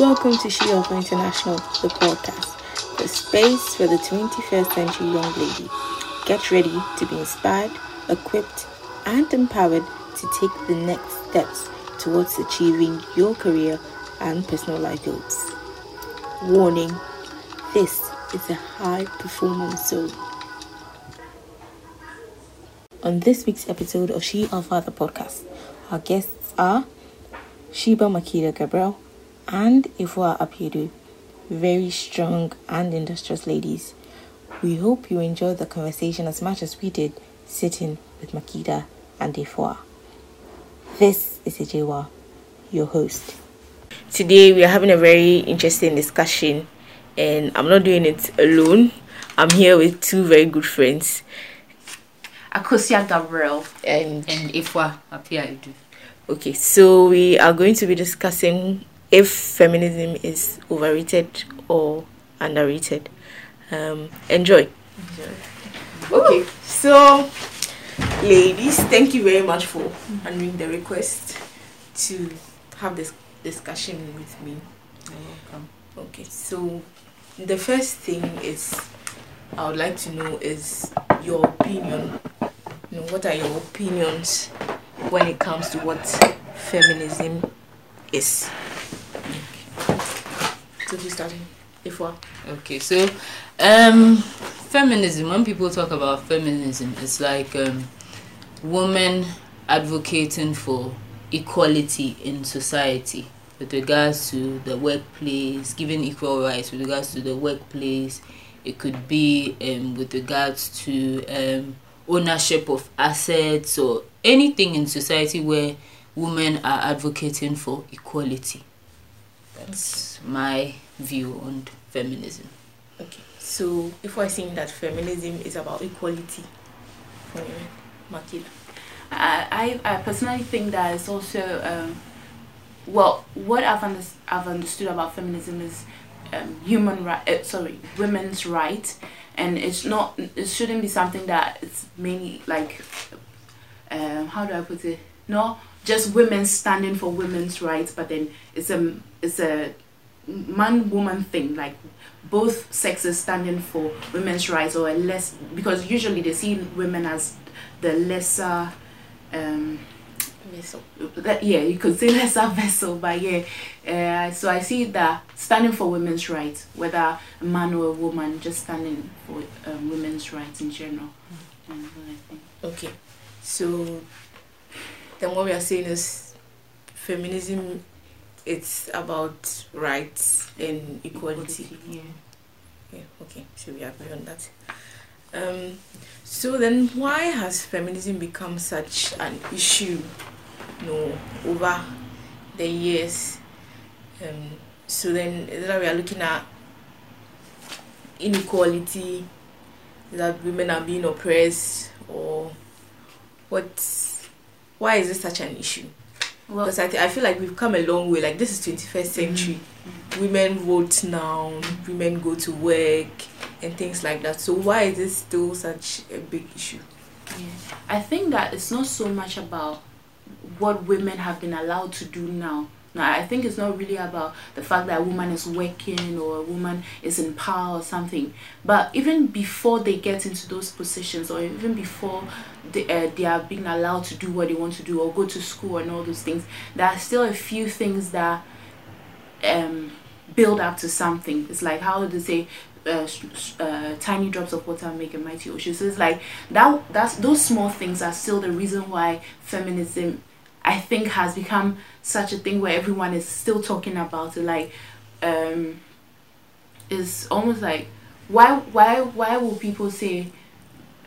Welcome to She Alpha International, the podcast, the space for the 21st century young lady. Get ready to be inspired, equipped, and empowered to take the next steps towards achieving your career and personal life goals. Warning this is a high performance zone. On this week's episode of She Alpha the podcast, our guests are Sheba Makida Gabriel and Ifua Apiedu, very strong and industrious ladies. We hope you enjoyed the conversation as much as we did sitting with Makida and Ifua. This is Ejewa, your host. Today we are having a very interesting discussion and I'm not doing it alone. I'm here with two very good friends. Akosia Gabriel And and Ifwa Apia okay, so we are going to be discussing if feminism is overrated or underrated. Um, enjoy. Okay, so ladies, thank you very much for honoring the request to have this discussion with me. You're welcome. Okay, so the first thing is I would like to know is your opinion. You know, what are your opinions when it comes to what feminism is? So who's starting? If what? Okay, so um feminism when people talk about feminism it's like um women advocating for equality in society with regards to the workplace, giving equal rights with regards to the workplace. It could be um, with regards to um, ownership of assets or anything in society where women are advocating for equality. That's my view on feminism. Okay, so if we're saying that feminism is about equality for women, Makida. I, I I personally think that it's also um, well what I've under, I've understood about feminism is um, human right uh, sorry women's right and it's not it shouldn't be something that it's mainly like um, how do I put it not just women standing for women's rights but then it's a it's a man woman thing like both sexes standing for women's rights or a less because usually they see women as the lesser um Vessel. yeah you could say lesser vessel but yeah uh, so i see that standing for women's rights whether a man or a woman just standing for um, women's rights in general and what I think. Okay, so then what we are saying is feminism it's about rights and equality. yeah Yeah, okay, so we agree on that. Um, so then why has feminism become such an issue, you know, over the years? Um, so then is that we are looking at inequality, that women are being oppressed, or what? Why is this such an issue? well Because I, th- I feel like we've come a long way. Like this is 21st mm-hmm. century. Mm-hmm. Women vote now. Women go to work and things like that. So why is this still such a big issue? Yeah. I think that it's not so much about what women have been allowed to do now. Now, I think it's not really about the fact that a woman is working or a woman is in power or something. But even before they get into those positions, or even before they, uh, they are being allowed to do what they want to do or go to school and all those things, there are still a few things that um, build up to something. It's like how they say, uh, uh, tiny drops of water make a mighty ocean. So it's like that. That's those small things are still the reason why feminism, I think, has become such a thing where everyone is still talking about it. Like, um, it's almost like why why why will people say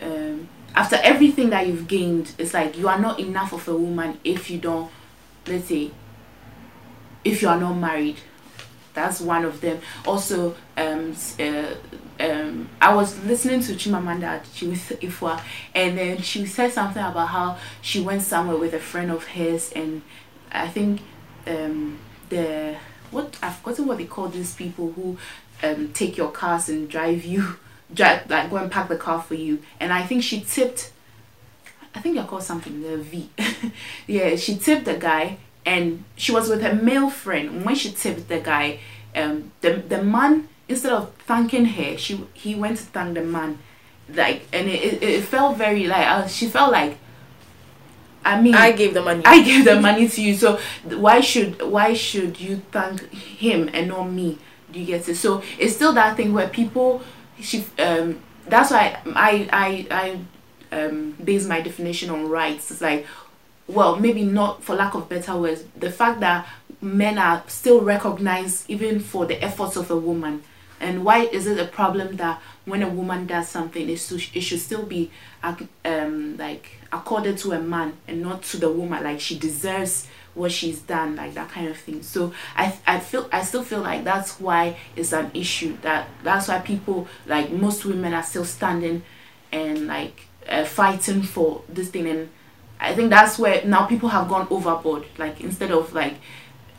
um, after everything that you've gained, it's like you are not enough of a woman if you don't, let's say, if you are not married. That's one of them. Also, um, uh, um, I was listening to Chimamanda Adichie Ifwa, and then she said something about how she went somewhere with a friend of hers, and I think um, the what I've forgotten what they call these people who um, take your cars and drive you, drive like go and park the car for you, and I think she tipped. I think they're called something the V. yeah, she tipped the guy, and she was with her male friend. When she tipped the guy, um, the the man instead of thanking her, she he went to thank the man, like, and it it, it felt very like uh, she felt like. I mean, I gave the money. I gave the money to you, so why should why should you thank him and not me? Do you get it? So it's still that thing where people, she um, that's why I I I um base my definition on rights. It's like, well, maybe not for lack of better words, the fact that men are still recognized even for the efforts of a woman. And why is it a problem that when a woman does something, it should, it should still be um, like accorded to a man and not to the woman? Like she deserves what she's done, like that kind of thing. So I I feel I still feel like that's why it's an issue. That that's why people like most women are still standing and like uh, fighting for this thing. And I think that's where now people have gone overboard. Like instead of like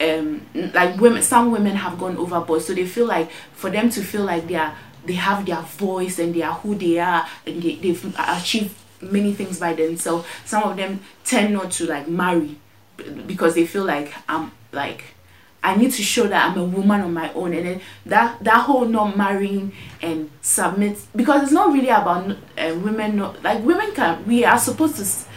um like women some women have gone overboard so they feel like for them to feel like they are they have their voice and they are who they are and they, they've achieved many things by themselves some of them tend not to like marry because they feel like i'm like i need to show that i'm a woman on my own. And then that that whole not marrying and submit because it's not really about uh, women not like women can we are supposed to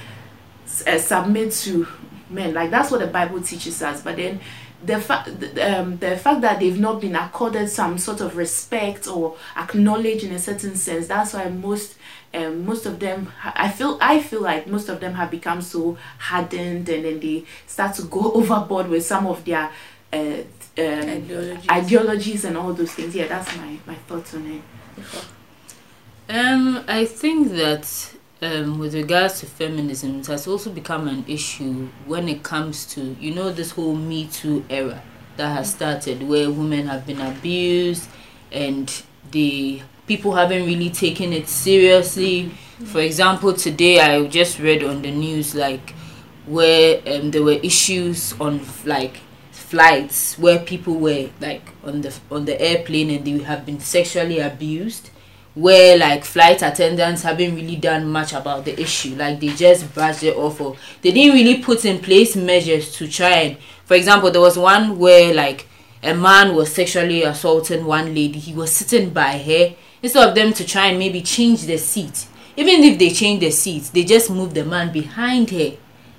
uh, submit to men. Like that's what the bible teaches us. But then the fact um, the fact that they've not been accorded some sort of respect or acknowledged in a certain sense that's why most um, most of them i feel i feel like most of them have become so hardened and then they start to go overboard with some of their uh, um, Ideologies. ideologies and all those things. Yeah that's my my thoughts on it. Um, I think that um, with regards to feminism, it has also become an issue when it comes to you know this whole Me Too era that has started, where women have been abused and the people haven't really taken it seriously. For example, today I just read on the news like where um, there were issues on like flights where people were like on the on the airplane and they have been sexually abused where like flight attendants haven't really done much about the issue. Like they just brushed it off or they didn't really put in place measures to try and for example there was one where like a man was sexually assaulting one lady. He was sitting by her instead of them to try and maybe change the seat even if they change the seat they just move the man behind her.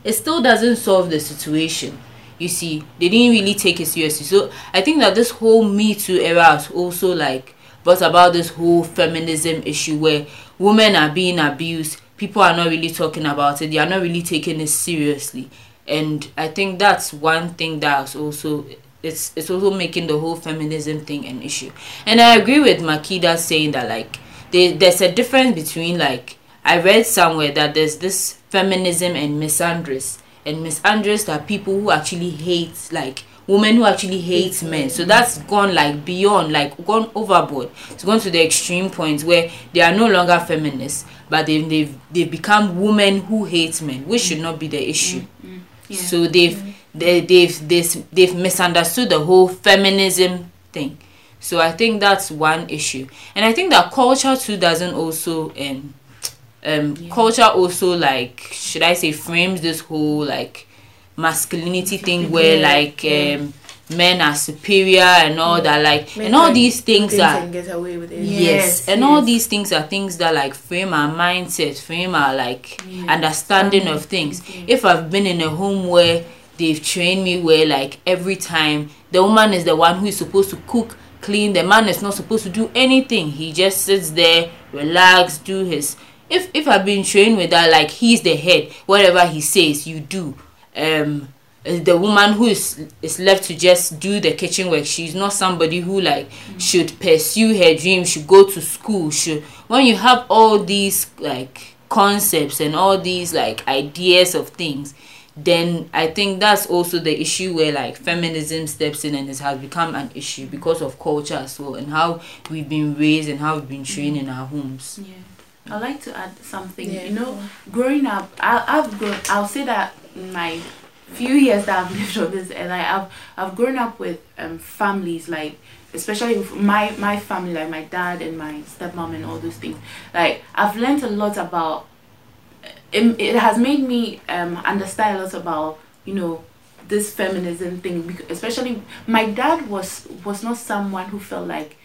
It still doesn't solve the situation you see. They didn't really take it seriously. So i think that this whole me too era has also like brought about this whole feminism issue where women are being abused. People are not really talking about it. They are not really taking it seriously. And i think that's one thing that's also it's it's also making the whole feminism thing an issue. And i agree with makida saying that like there, there's a difference between like i read somewhere that there's this feminism and misandrous and misandrous are people who actually hate like women who actually hate men. so that's gone like beyond like gone overboard. It's gone to the extreme point where they are no longer feminists but they've they've, they've become women who hate men which should not be the issue. Mm, mm. Yeah. So they've mm. They, they've they've they've misunderstood the whole feminism thing so i think that's one issue and i think that culture too doesn't also um um Yeah. culture also like should i say frames this whole like masculinity thing where Yeah, like yeah. um men are superior and all that like Men and all these do things are get away with it. Yes, Yes, and all these things are things that like frame our mindset frame our like Yeah. understanding of things if i've been in a home where they've trained me where like every time. The woman is the one who is supposed to cook clean. The man is not supposed to do anything. He just sits there relax do his if if i've been trained with that like he's the head whatever he says you do. Um the woman who is is left to just do the kitchen work she's not somebody who like should pursue her dream should go to school should when you have all these like concepts and all these like ideas of things then i think that's also the issue where like feminism steps in and it has become an issue because of culture as well and how we've been raised and how we've been trained in our homes Yeah, I'd like to add something. Yeah, you know, growing up, I, I've grown. I'll say that in my few years that I've lived on this, and I, I've I've grown up with um families like, especially with my my family, like my dad and my stepmom and all those things. Like I've learned a lot about. It, it has made me um understand a lot about you know this feminism thing especially my dad was was not someone who felt like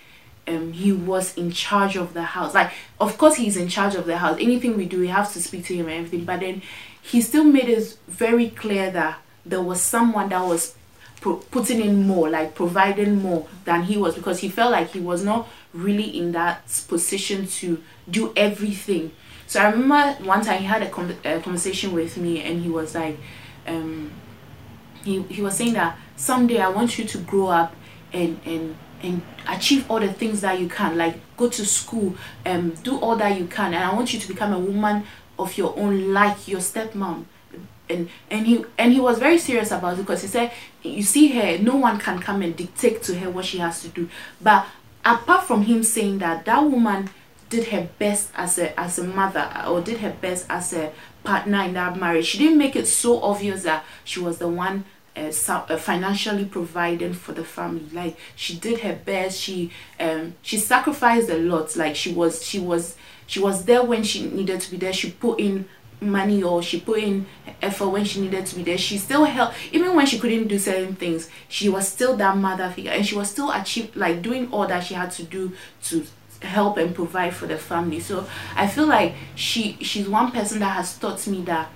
um, he was in charge of the house. Like, of course, he's in charge of the house. Anything we do, we have to speak to him and everything. But then he still made it very clear that there was someone that was pro- putting in more, like providing more than he was, because he felt like he was not really in that position to do everything. So I remember one time he had a, a conversation with me, and he was like, um, he, he was saying that someday I want you to grow up and and and achieve all the things that you can like go to school um do all that you can and i want you to become a woman of your own like your stepmom. And and he and he was very serious about it because he said you see her no one can come and dictate to her what she has to do. But apart from him saying that that woman did her best as a as a mother or did her best as a partner in that marriage. She didn't make it so obvious that she was the one uh, uh, financially providing for the family. Like she did her best. She um she sacrificed a lot. Like she was she was she was there when she needed to be there. She put in money or she put in effort when she needed to be there. She still helped. Even when she couldn't do certain things she was still that mother figure. And she was still achieve like doing all that she had to do to help and provide for the family. So i feel like she she's one person that has taught me that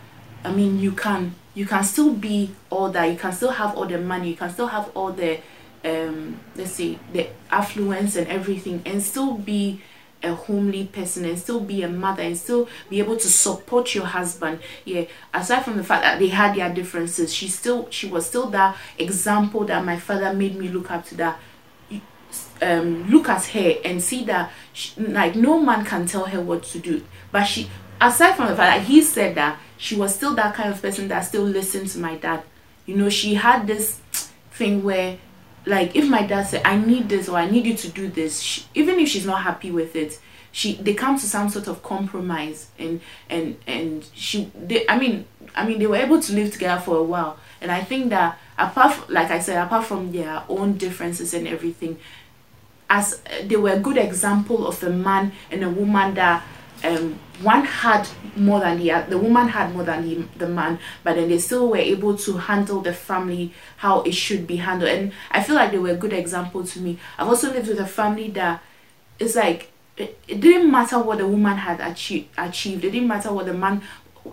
i mean you can you can still be all that you can still have all the money you can still have all the um let's say the affluence and everything and still be a homely person and still be a mother and still be able to support your husband. Yeah aside from the fact that they had their differences she still she was still that example that my father made me look up to that um look at her and see that she, like no man can tell her what to do. But she aside from the fact that he said that she was still that kind of person that still listened to my dad. You know she had this thing where like if my dad said i need this or i need you to do this she, even if she's not happy with it she they come to some sort of compromise and and and she they i mean i mean they were able to live together for a while. And i think that apart from, like i said apart from their own differences and everything as they were a good example of a man and a woman that um, one had more than the the woman had more than the, the man, but then they still were able to handle the family how it should be handled. And I feel like they were a good example to me. I've also lived with a family that it's like it, it didn't matter what the woman had achieved, achieved. It didn't matter what the man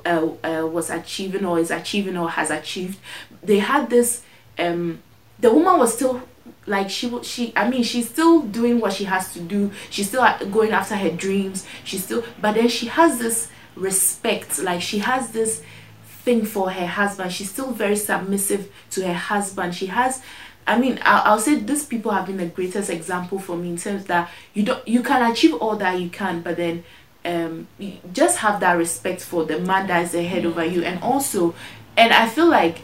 uh, uh, was achieving or is achieving or has achieved. They had this. Um, the woman was still like she will she i mean she's still doing what she has to do. She's still going after her dreams. She's still but then she has this respect like she has this thing for her husband. She's still very submissive to her husband. She has i mean i'll, I'll say these people have been the greatest example for me in terms that you don't you can achieve all that you can but then um just have that respect for the man that is ahead over you. And also and i feel like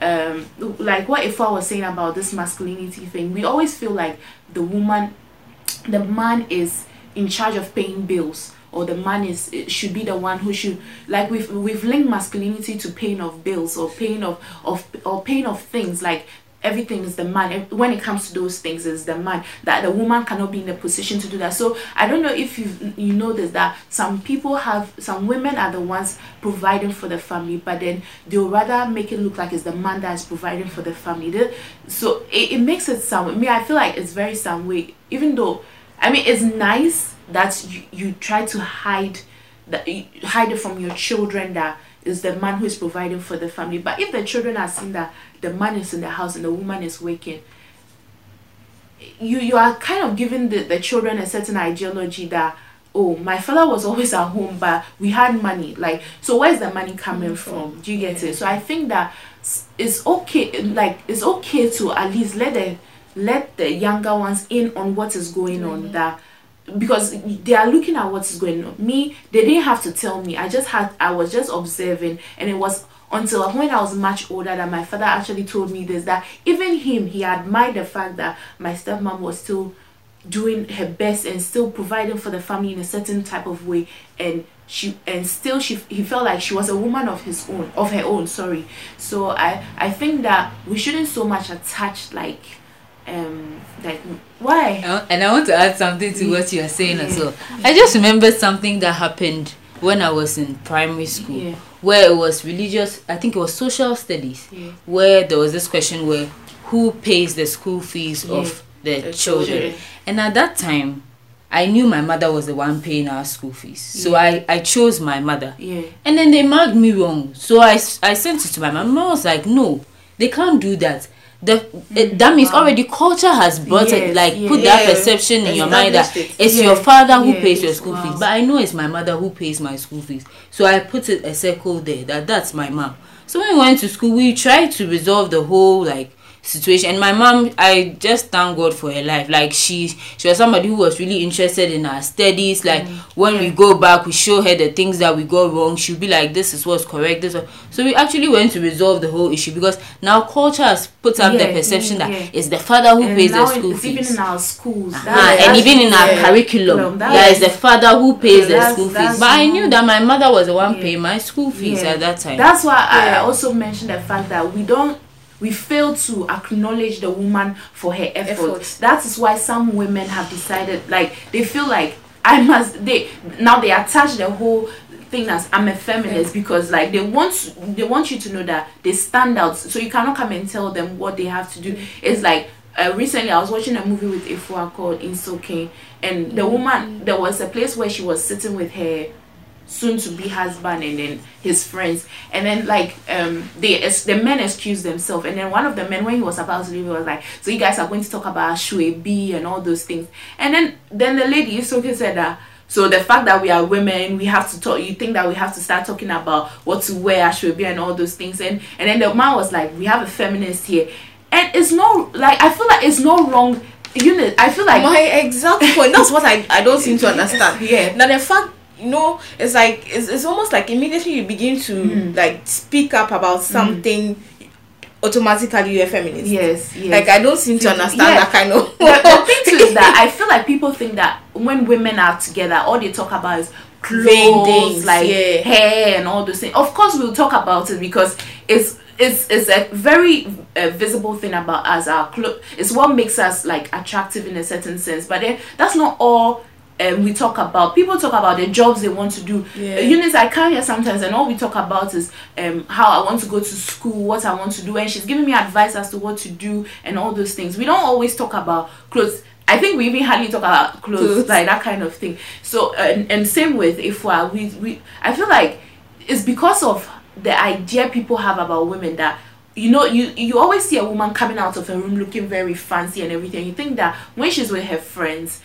um like what if I was saying about this masculinity thing we always feel like the woman the man is in charge of paying bills or the man is should be the one who should like we've we've linked masculinity to paying of bills or paying of of or paying of things. Like everything is the man. When it comes to those things is the man. That the woman cannot be in a position to do that. So i don't know if you you know this that some people have some women are the ones providing for the family but then they'll rather make it look like it's the man that is providing for the family. So it, it makes it sound me i feel like it's very some way. Even though i mean it's nice that you, you try to hide that hide it from your children that is the man who is providing for the family. But if the children are seeing that the man is in the house and the woman is working, you you are kind of giving the, the children a certain ideology that oh my father was always at home but we had money. Like so where's the money coming from? do you get it? So i think that it's okay like it's okay to at least let the let the younger ones in on what is going on mm-hmm. that because they are looking at what is going on. Me they didn't have to tell me. I just had i was just observing and it was until when i was much older that my father actually told me this that even him he admired the fact that my stepmom was still doing her best and still providing for the family in a certain type of way. And she and still she he felt like she was a woman of his own of her own sorry. So i i think that we shouldn't so much attach like um like why? And I want to add something to what you are saying as well. I just remembered something that happened when I was in primary school, Yeah. where it was religious. I think it was social studies, Yeah. where there was this question where who pays the school fees of the, The children. children. and at that time, I knew my mother was the one paying our school fees, so I I chose my mother. Yeah. And then they marked me wrong. So I, I sent it to my mom. My mom was like, no, they can't do that. The, eh, that means wow. already culture has brought it, like yeah. put that perception in your mind that it's your father who pays your school wow. fees. But I know it's my mother who pays my school fees. So I put it a circle there that that's my mom. So when we went to school, we tried to resolve the whole like situation and my mom i just thank god for her life like she she was somebody who was really interested in our studies like mm. when we go back we show her the things that we got wrong she'll be like this is what's correct this was, so we actually went to resolve the whole issue because now culture has put up the perception yeah, that it's the father who And pays the school it's fees even in our schools. That- and even in our yeah. curriculum, That there is- the father who pays the that's- school fees. But I knew that my mother was the one Yeah. paying my school fees Yeah. at that time. That's why I also mentioned the fact that we don't we fail to acknowledge the woman for her effort. Effort. That is why some women have decided like they feel like I must they now they attach the whole thing as I'm a feminist because like they want they want you to know that they stand out so you cannot come and tell them what they have to do. It's like uh, recently I was watching a movie with Ifua called Isoken and the woman there was a place where she was sitting with her soon to be husband and then his friends. And then like um they the men excused themselves. And then one of the men when he was about to leave was like so you guys are going to talk about Shuebi and all those things. And then then the lady Isoken said that so the fact that we are women we have to talk you think that we have to start talking about what to wear Shuebi and all those things. And and then the man was like we have a feminist here. And it's not like I feel like it's not wrong you know I feel like my exact point that's what I, I don't seem to understand. Yeah. now the fact you know it's like it's, it's almost like immediately you begin to Mm. like speak up about something automatically you're a feminist yes yes like i don't seem to understand that kind of the, the thing too is that I feel like people think that when women are together, all they talk about is clothes, things, like yeah. hair and all those things. Of course, we'll talk about it because it's it's it's a very uh, visible thing about us. Our clothes it's what makes us like attractive in a certain sense. But then that's not all. Um, we talk about people talk about the jobs they want to do. Yeah. Eunice, I come here sometimes, and all we talk about is um how I want to go to school, what I want to do, and she's giving me advice as to what to do and all those things. We don't always talk about clothes. I think we even hardly talk about clothes, Clothes. like that kind of thing. So and, and same with Ifwa, we we I feel like it's because of the idea people have about women that you know you you always see a woman coming out of a room looking very fancy and everything. You think that when she's with her friends,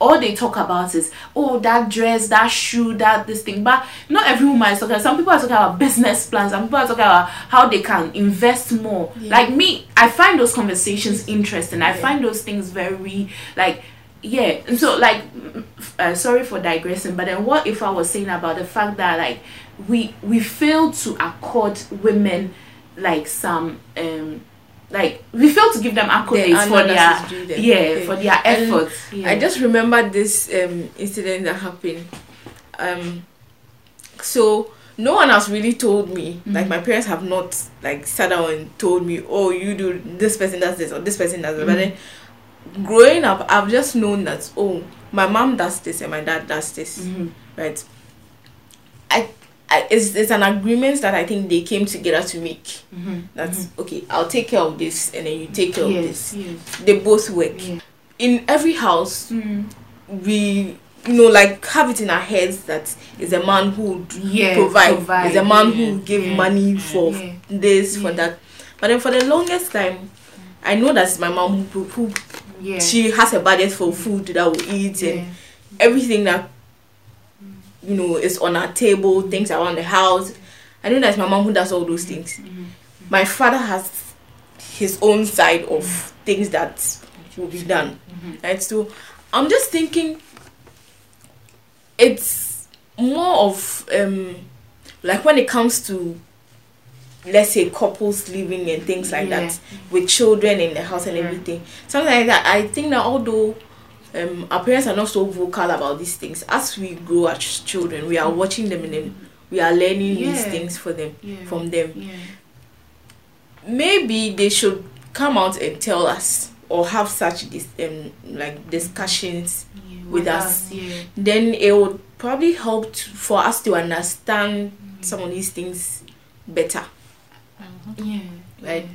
all they talk about is oh that dress that shoe that this thing. But not every woman is talking some people are talking about business plans some people are talking about how they can invest more. Like me i find those conversations interesting. I find those things very like yeah. And so like uh, sorry for digressing but then what if i was saying about the fact that like we we fail to accord women like some um like we fail to give them accolades for their that is due them. yeah Okay. for their efforts yeah. I just remember this um, incident that happened. Um, so no one has really told me. Like Mm. my parents have not like sat down and told me, "Oh, you do this person does this or this person does that." But Mm. then growing up, I've just known that oh, my mom does this and my dad does this, Mhm. right? I. I, it's, it's an agreement that I think they came together to make. Mhm. That's okay. I'll take care of this, and then you take care of this. yes. They both work. In every house, Mm. we you know like have it in our heads that is a man who Yeah, provide, provide, is a man yeah, who give yeah, money for this for that but then for the longest time i know that's my mom who, who she has a budget for food that we eat and everything that you know is on our table things around the house i know that's my mom who does all those things Mhm. my father has his own side of things that will be done Mhm. right so i'm just thinking it's more of um like when it comes to let's say couples living and things like Yeah. that with children in the house and Yeah. everything something like that i think that although um, our parents are not so vocal about these things as we grow as children we are watching them and then we are learning these things for them Yeah. from them Yeah. maybe they should come out and tell us or have such dis- um like discussions Yeah, with us. Yeah. then it would probably help to, for us to understand some of these things better Yeah. Right.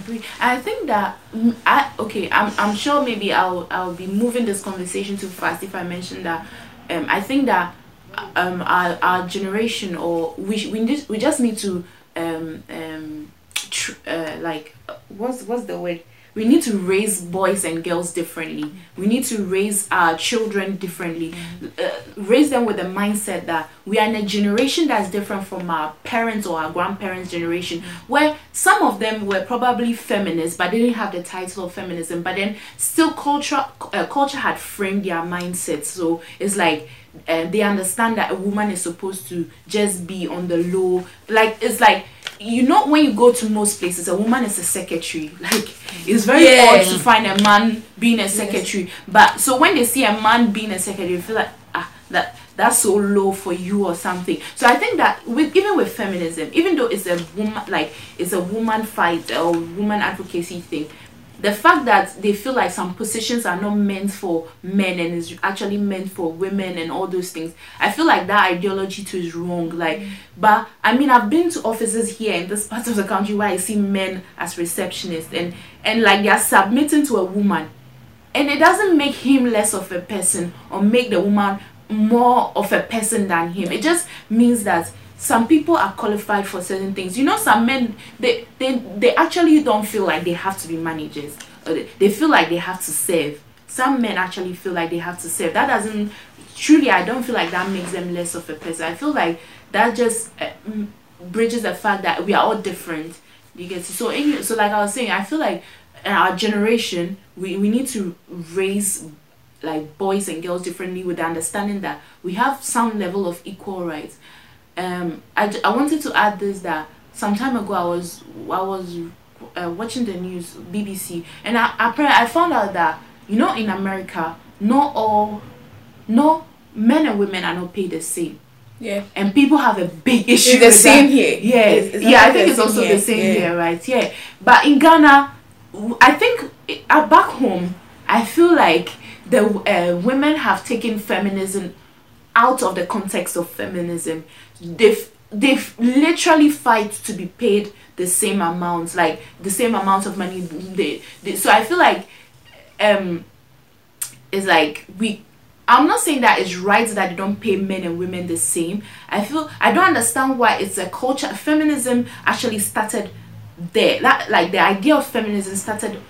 Agree. I think that mm, I okay. I'm I'm sure maybe I'll I'll be moving this conversation too fast if I mention that. Um, I think that um our, our generation or we we just we just need to um um tr- uh, like what's what's the word we need to raise boys and girls differently. We need to raise our children differently. Uh, raise them with the mindset that we are in a generation that's different from our parents or our grandparents generation where some of them were probably feminists but they didn't have the title of feminism but then still culture uh, culture had framed their mindset. So it's like uh, they understand that a woman is supposed to just be on the low. Like it's like you know when you go to most places a woman is a secretary. Like it's very Yeah. odd to find a man being a secretary. But so when they see a man being a secretary they feel like ah that that's so low for you or something. So i think that with even with feminism even though it's a woman like it's a woman fight or woman advocacy thing the fact that they feel like some positions are not meant for men and is actually meant for women and all those things i feel like that ideology too is wrong. Like but i mean i've been to offices here in this part of the country where i see men as receptionists and and like they're submitting to a woman. And it doesn't make him less of a person or make the woman more of a person than him. It just means that some people are qualified for certain things. You know some men they they, they actually don't feel like they have to be managers. They, feel like they have to serve. Some men actually feel like they have to serve. That doesn't truly i don't feel like that makes them less of a person. I feel like that just uh, bridges the fact that we are all different. You get it? so in, so like i was saying i feel like our generation we, we need to raise like boys and girls differently with the understanding that we have some level of equal rights um i, I wanted to add this that some time ago i was i was uh, watching the news bbc and i apparently i found out that you know in america not all no men and women are not paid the same yeah and people have a big issue it's the same that. here Yeah, It's- it's yeah, I think it's also same the same Yeah. here, right? Yeah, but in Ghana, I think uh, back home, I feel like the uh, women have taken feminism out of the context of feminism. They've they've literally fight to be paid the same amount, like the same amount of money. They, they so I feel like um it's like we I'm not saying that it's right that they don't pay men and women the same. I feel I don't understand why it's a culture. Feminism actually started there. That like the idea of feminism started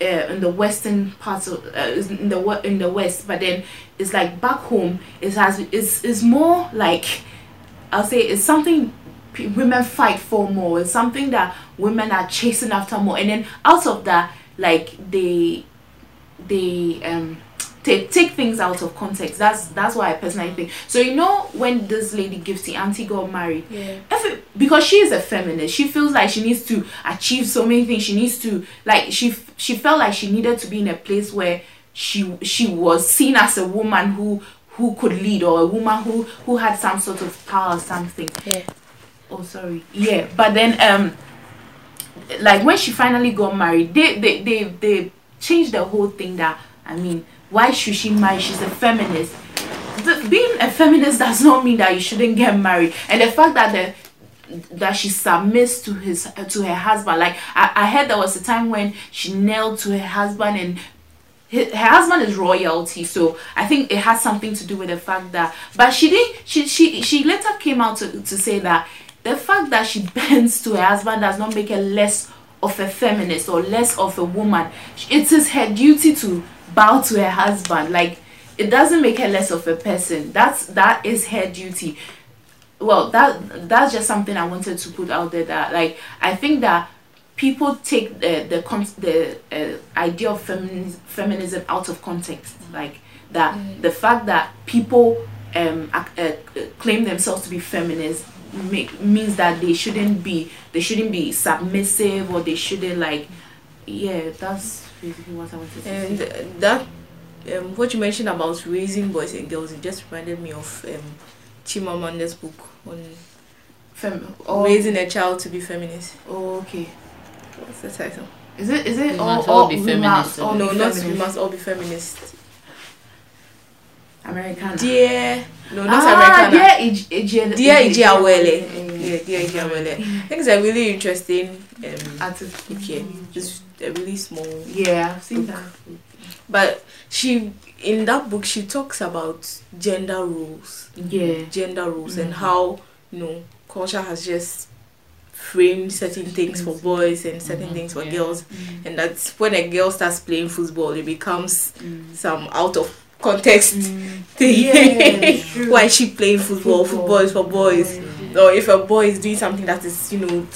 uh, in the western parts of uh, in the in the west, but then it's like back home. It has it's it's more like I'll say it's something women fight for more. It's something that women are chasing after more, and then out of that, like they they um take take things out of context. That's that's why I personally think. So you know when this lady Gifty Anti got married, yeah every, because she is a feminist, she feels like she needs to achieve so many things. She needs to like she she felt like she needed to be in a place where she she was seen as a woman who who could lead or a woman who who had some sort of power or something. Yeah. Oh sorry. Yeah but then um like when she finally got married they they they, they changed the whole thing that i mean why should she marry? She's a feminist. The, being a feminist does not mean that you shouldn't get married. And the fact that the that she submits to his to her husband like I, I heard there was a time when she knelt to her husband and her, husband is royalty so i think it has something to do with the fact that but she didn't she she, she later came out to, to say that the fact that she bends to her husband does not make her less of a feminist or less of a woman. It is her duty to bow to her husband. Like it doesn't make her less of a person. That's that is her duty. Well that that's just something i wanted to put out there that like i think that people take the the uh, idea of feminism feminism out of context. Like that the fact that people um ac- uh, claim themselves to be feminists make, means that they shouldn't be they shouldn't be submissive or they shouldn't like yeah that's basically what i wanted to say. And that um, what you mentioned about raising boys and girls it just reminded me of um, Chimamanda's book on Fem- oh, raising a child to be feminist. Oh, okay what's the title Is it is it We all, must all all be we feminists, all no, be not we must all be feminists. American. Dear, no, not ah, American. dear Ij- Ije- Dear Ije- Ijeawele. Yeah. Yeah, dear Ijeawele. I think it's a really interesting um, Artist. book here. Just a really small Yeah, I've seen Book. that. But she, in that book, she talks about gender roles, Yeah. gender roles, and Mhm. how you know culture has just framed certain things for boys and certain Mhm, things for yeah. girls, Mm. and that's when a girl starts playing football, it becomes Mm. some out of context Mm. thing. Yeah. Why is she playing football? Football is for boys. Or if a boy is doing something that is, you know,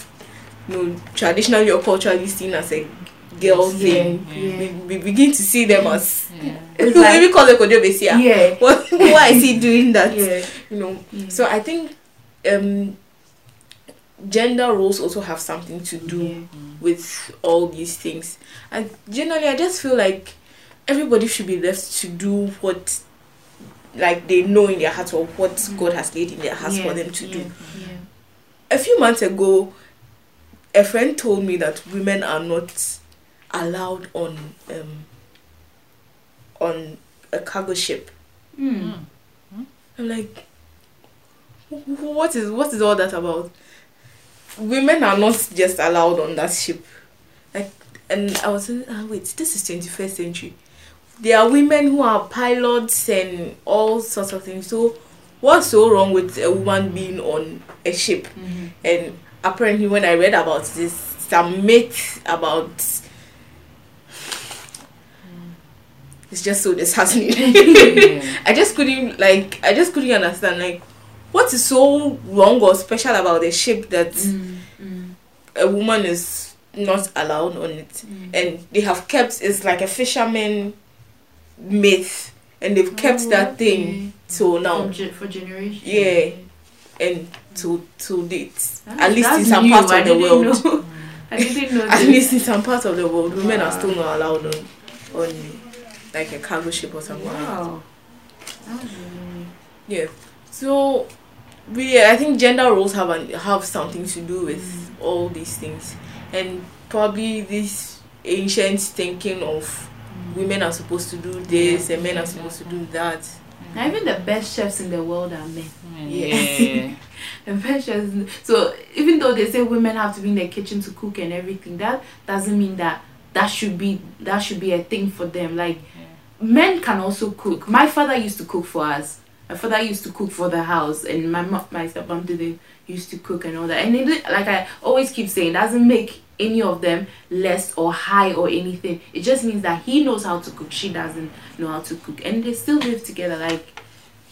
you know, traditionally or culturally seen as a girl Yeah, thing, yeah. we, we begin to see them as Yeah. It's like- maybe call it. Yeah. What, why is he doing that? Yeah. You know. Yeah. So I think um, gender roles also have something to do Yeah. with all these things. And generally, I just feel like everybody should be left to do what, like they know in their heart or what Mm. God has laid in their hearts for them to yeah, do. yeah. A few months ago, a friend told me that women are not allowed on um, on a cargo ship. Mm. I'm like, "Wh- wh- what is what is all that about? Women are not just allowed on that ship. Like, and I was saying, ah, wait, this is 21st century. There are women who are pilots and all sorts of things. So, what's so wrong with a woman being on a ship? Mhm. And apparently, when I read about this, some myth about it's just so disheartening. I just couldn't like I just couldn't understand like what is so wrong or special about the ship that Mm. Mm. a woman is not allowed on it Mm. and they have kept it's like a fisherman myth and they've kept Oh, that thing till now ge- for generations. Yeah. and to to date at least in some new. parts of the world. I didn't know. at least in some parts of the world women are still not allowed on on like a cargo ship or something like. Wow. Really- Yeah. So, really, I think gender roles have an, have something to do with mm. all these things, and probably this ancient thinking of mm. women are supposed to do this and men are supposed to do mm. that. Now, even the best chefs in the world are men. Yeah. The best chefs. So even though they say women have to be in the kitchen to cook and everything, that doesn't mean that that should be that should be a thing for them. Like men can also cook. My father used to cook for us. My father used to cook for the house, and my mom, my stepmom didn't used to cook and all that. And it, like I always keep saying, doesn't make any of them less or high or anything. It just means that he knows how to cook, she doesn't know how to cook, and they still live together. Like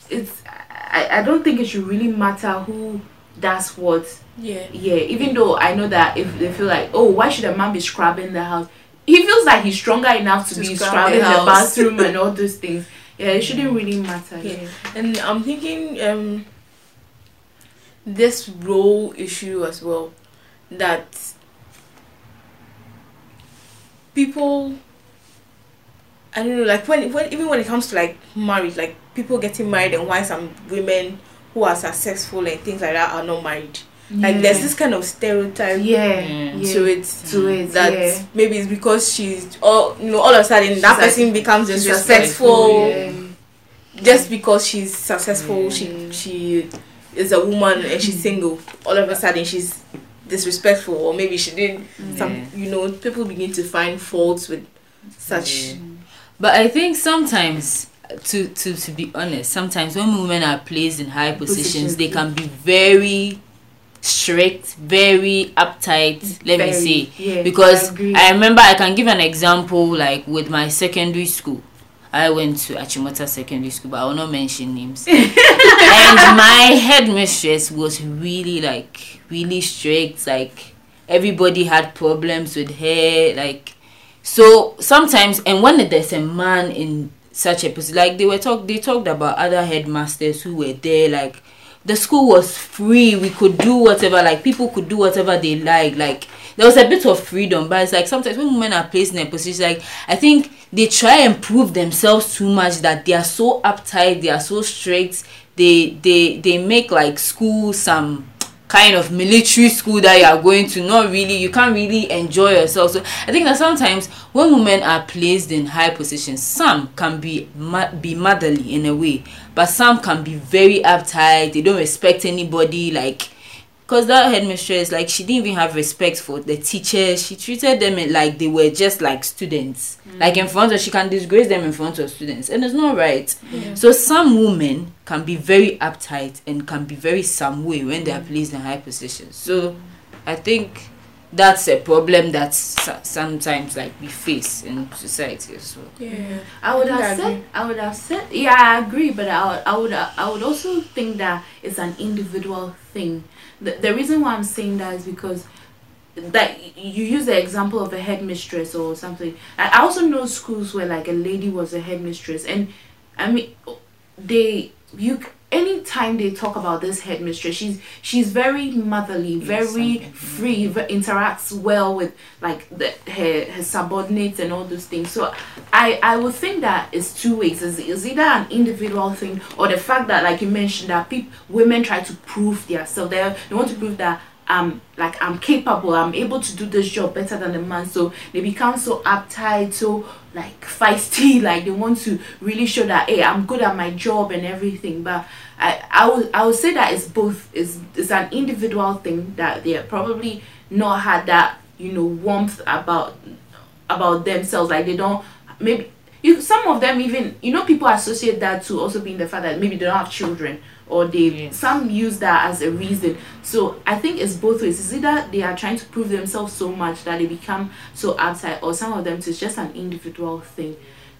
it's, I, I don't think it should really matter who does what. Yeah. Yeah, even though I know that if they feel like, oh, why should a man be scrubbing the house? He feels like he's stronger enough to, To be scrub scrubbing the the, bathroom and all those things. Yeah, it shouldn't really matter. Yeah. And I'm thinking um this role issue as well that people I don't know like when when even when it comes to like marriage like people getting married and why some women who are successful and things like that are not married like there's this kind of stereotype yeah, Yeah. yeah. to it to it. Mm. that yeah. maybe it's because she's or you know all of a sudden that She's person becomes She's disrespectful Yeah. just because she's successful Yeah. she she is a woman and she's single all of a sudden she's disrespectful or maybe she did some you know people begin to find faults with such Yeah. But I think sometimes, to, to, to be honest, sometimes when women are placed in high positions, Positions, they yeah. can be very strict, very uptight, let me Very, say. yeah, because I. I remember I can give an example like with my secondary school. I went to Achimota Secondary School, but I will not mention names. and my headmistress was really like really strict. Like everybody had problems with her. Like so sometimes, and when there's a man in such a position, like they were talk, they talked about other headmasters who were there. Like the school was free. We could do whatever. Like people could do whatever they like. Like there was a bit of freedom, but it's like sometimes when women are placed in a position, like I think they try and prove themselves too much that they are so uptight, they are so strict. They they they make like school some kind of military school that you are going to not really you can't really enjoy yourself. So i think that sometimes when women are placed in high positions some can be ma- be motherly in a way but some can be very uptight they don't respect anybody like because that headmistress like she didn't even have respect for the teachers. She treated them like they were just like students. Mm. like in front of she can disgrace them in front of students and it's not right. Yeah. so some women can be very uptight and can be very some way when they are placed in high positions. So i think that's a problem that sometimes like we face in society as well. Yeah, I would have said, I would have said, yeah, I agree, but I would, I would, I would also think that it's an individual thing the, the reason why I'm saying that is because that you use the example of a headmistress or something. I also know schools where like a lady was a headmistress, and I mean, they you anytime they talk about this headmistress, she's she's very motherly, very free, interacts well with like the her, her subordinates and all those things. So I I would think that it's two ways. Is is either an individual thing or the fact that like you mentioned that people women try to prove themselves. They they want to prove that Like I'm capable, I'm able to do this job better than the man. So they become so uptight, so like feisty, like they want to really show that hey, I'm good at my job and everything. But I I would I would say that it's both it's it's an individual thing that they probably not had that, you know, warmth about about themselves. Like they don't maybe you some of them even you know people associate that to also being the fact that maybe they don't have children or they yes. some use that as a reason so i think it's both ways it's either they are trying to prove themselves so much that they become so outside or some of them it's just an individual thing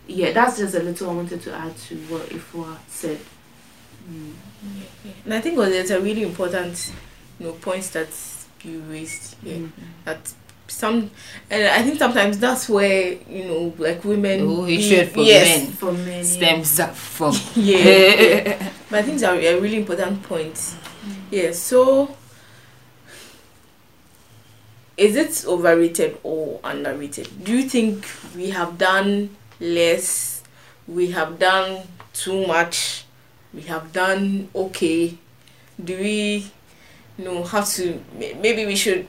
yeah that's just a little i wanted to add to what ifua said mm. and i think well, there's a really important you know points that you raised here mm-hmm. that some and I think sometimes that's where you know like women oh he should for yes, men. for men stems yeah. from yeah. But I think it's a, a really important point mm. yeah so is it overrated or underrated? Do you think we have done less we have done too much we have done okay? Do we you know have to maybe we should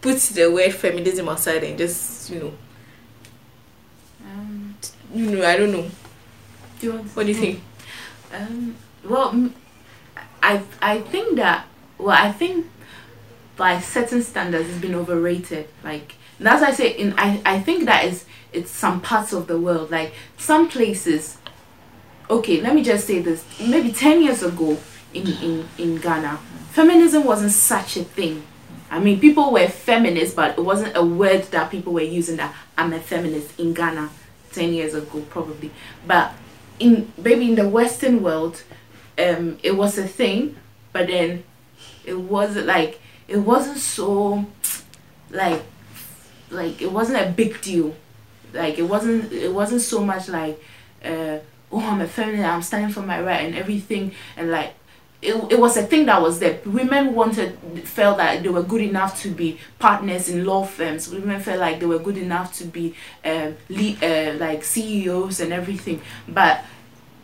put the word feminism aside and just you know um, you know I don't know. Do you what do you think? Um, well, I I think that well I think by certain standards it's been overrated. Like that's why I say in I I think that is it's some parts of the world like some places. Okay, let me just say this. Maybe ten years ago in in in Ghana, feminism wasn't such a thing I mean, people were feminists, but it wasn't a word that people were using that I'm a feminist in Ghana 10 years ago, probably. But in maybe in the Western world, um, it was a thing, but then it wasn't like, it wasn't so, like, like, it wasn't a big deal. Like, it wasn't, it wasn't so much like, uh, oh, I'm a feminist, I'm standing for my right and everything, and like, it, it was a thing that was there. Women wanted felt that they were good enough to be partners in law firms. Women felt like they were good enough to be uh, lead, uh, like CEOs and everything. But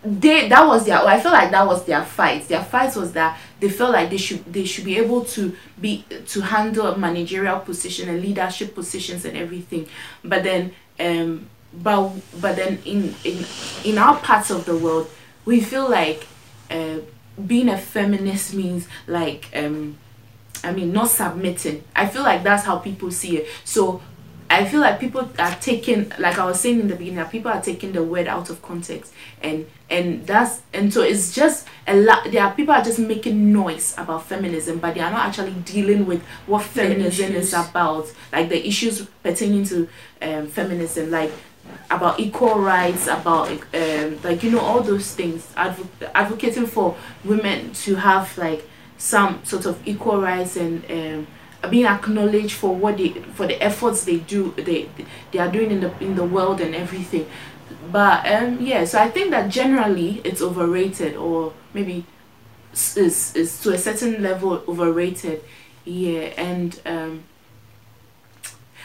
they that was their I felt like that was their fight. Their fight was that they felt like they should they should be able to be to handle managerial position and leadership positions and everything. But then um but but then in in in our parts of the world we feel like uh, being a feminist means like um I mean not submitting. I feel like that's how people see it. So I feel like people are taking like I was saying in the beginning that people are taking the word out of context and and that's and so it's just a lot there are people are just making noise about feminism but they are not actually dealing with what feminism is about like the issues pertaining to um, feminism like about equal rights, about um, like you know all those things, adv- advocating for women to have like some sort of equal rights and um, being acknowledged for what they for the efforts they do they they are doing in the in the world and everything. But um yeah, so I think that generally it's overrated or maybe is is to a certain level overrated. Yeah, and um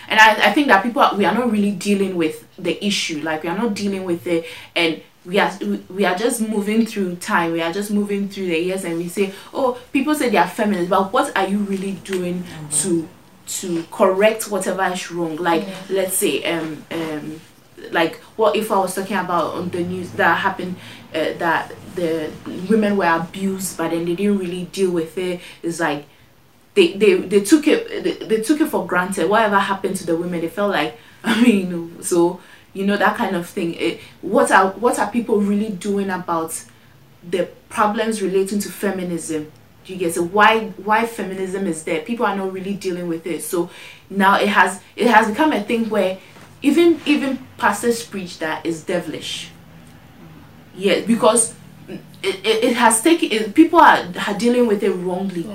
and I, I think that people are, we are not really dealing with the issue. Like we are not dealing with it. And we are we- are just moving through time. We are just moving through the years and we say oh people say they are feminists but what are you really doing to to correct whatever is wrong? Like let's say um um like what if i was talking about on the news that happened uh, that the women were abused but then they didn't really deal with it? It's like they they, they took it they, they took it for granted. Whatever happened to the women they felt like i mean so you know that kind of thing. It, what are what are people really doing about the problems relating to feminism? Do you get it? Why why feminism is there? People are not really dealing with it. So now it has it has become a thing where even even pastors preach that is devilish. Yeah because it, it, it has taken it, people are, are dealing with it wrongly.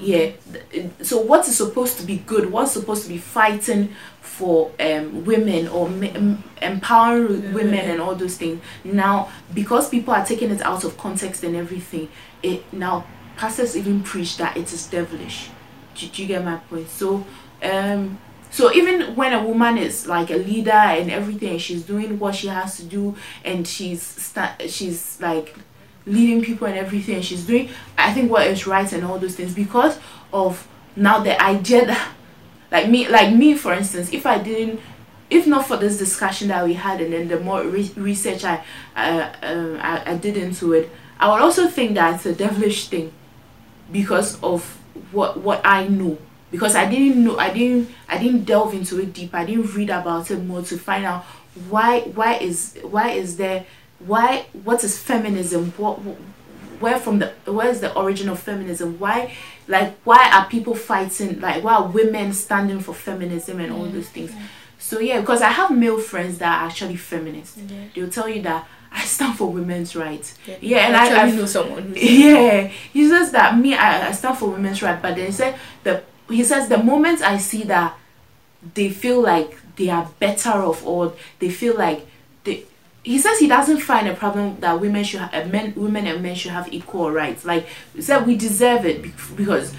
Yeah. yeah. So what is supposed to be good what's supposed to be fighting for um, women or m- empowering women and all those things. Now because people are taking it out of context and everything it now pastors even preach that it is devilish. Do, do you get my point? So um so even when a woman is like a leader and everything she's doing what she has to do and she's sta- she's like leading people and everything and she's doing i think what is right and all those things because of now the idea that like me like me for instance if i didn't if not for this discussion that we had and then the more re- research I, uh, um, I I did into it i would also think that it's a devilish thing because of what what i know. Because i didn't know i didn't i didn't delve into it deep. I didn't read about it more to find out why why is why is there why what is feminism? What where from the where is the origin of feminism? Why like why are people fighting like why are women standing for feminism and all mm, those things? so yeah because i have male friends that are actually feminists. Yeah. they'll tell you that i stand for women's rights. Yeah, yeah and I i, know someone yeah. He says that me I, I stand for women's rights but then he said the he says the moment i see that they feel like they are better off or they feel like he says he doesn't find a problem that women should have men women and men should have equal rights. Like he said we deserve it bec- because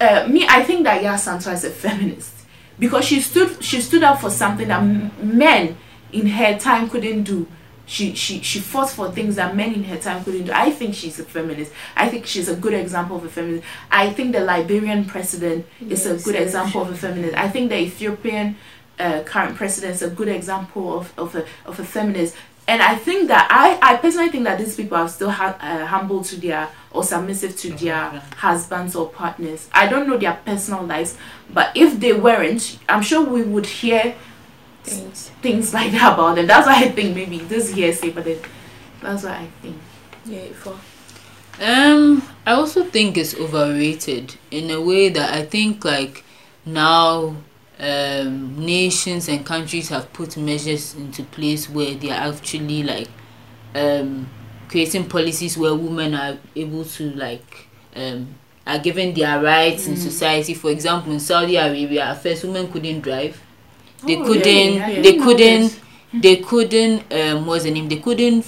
uh, me i think that yeah Santo is a feminist because she stood she stood up for something that m- men in her time couldn't do. She she she fought for things that men in her time couldn't do. I think she's a feminist. I think she's a good example of a feminist. I think the liberian president is a good example of a feminist. I think the ethiopian uh, current president's a good example of, of a of a feminist and i think that i i personally think that these people are still ha- uh, humble to their or submissive to their husbands or partners i don't know their personal lives but if they weren't i'm sure we would hear things. things like that about them. That's why I think maybe this hearsay, but then that's what I think. Yeah, for Um, I also think it's overrated in a way that I think like now um nations and countries have put measures into place where they are actually like um creating policies where women are able to like um are given their rights in society. For example, in Saudi Arabia, at first women couldn't drive. They Oh, couldn't. really? I They couldn't. They couldn't. Um, what's the name? They couldn't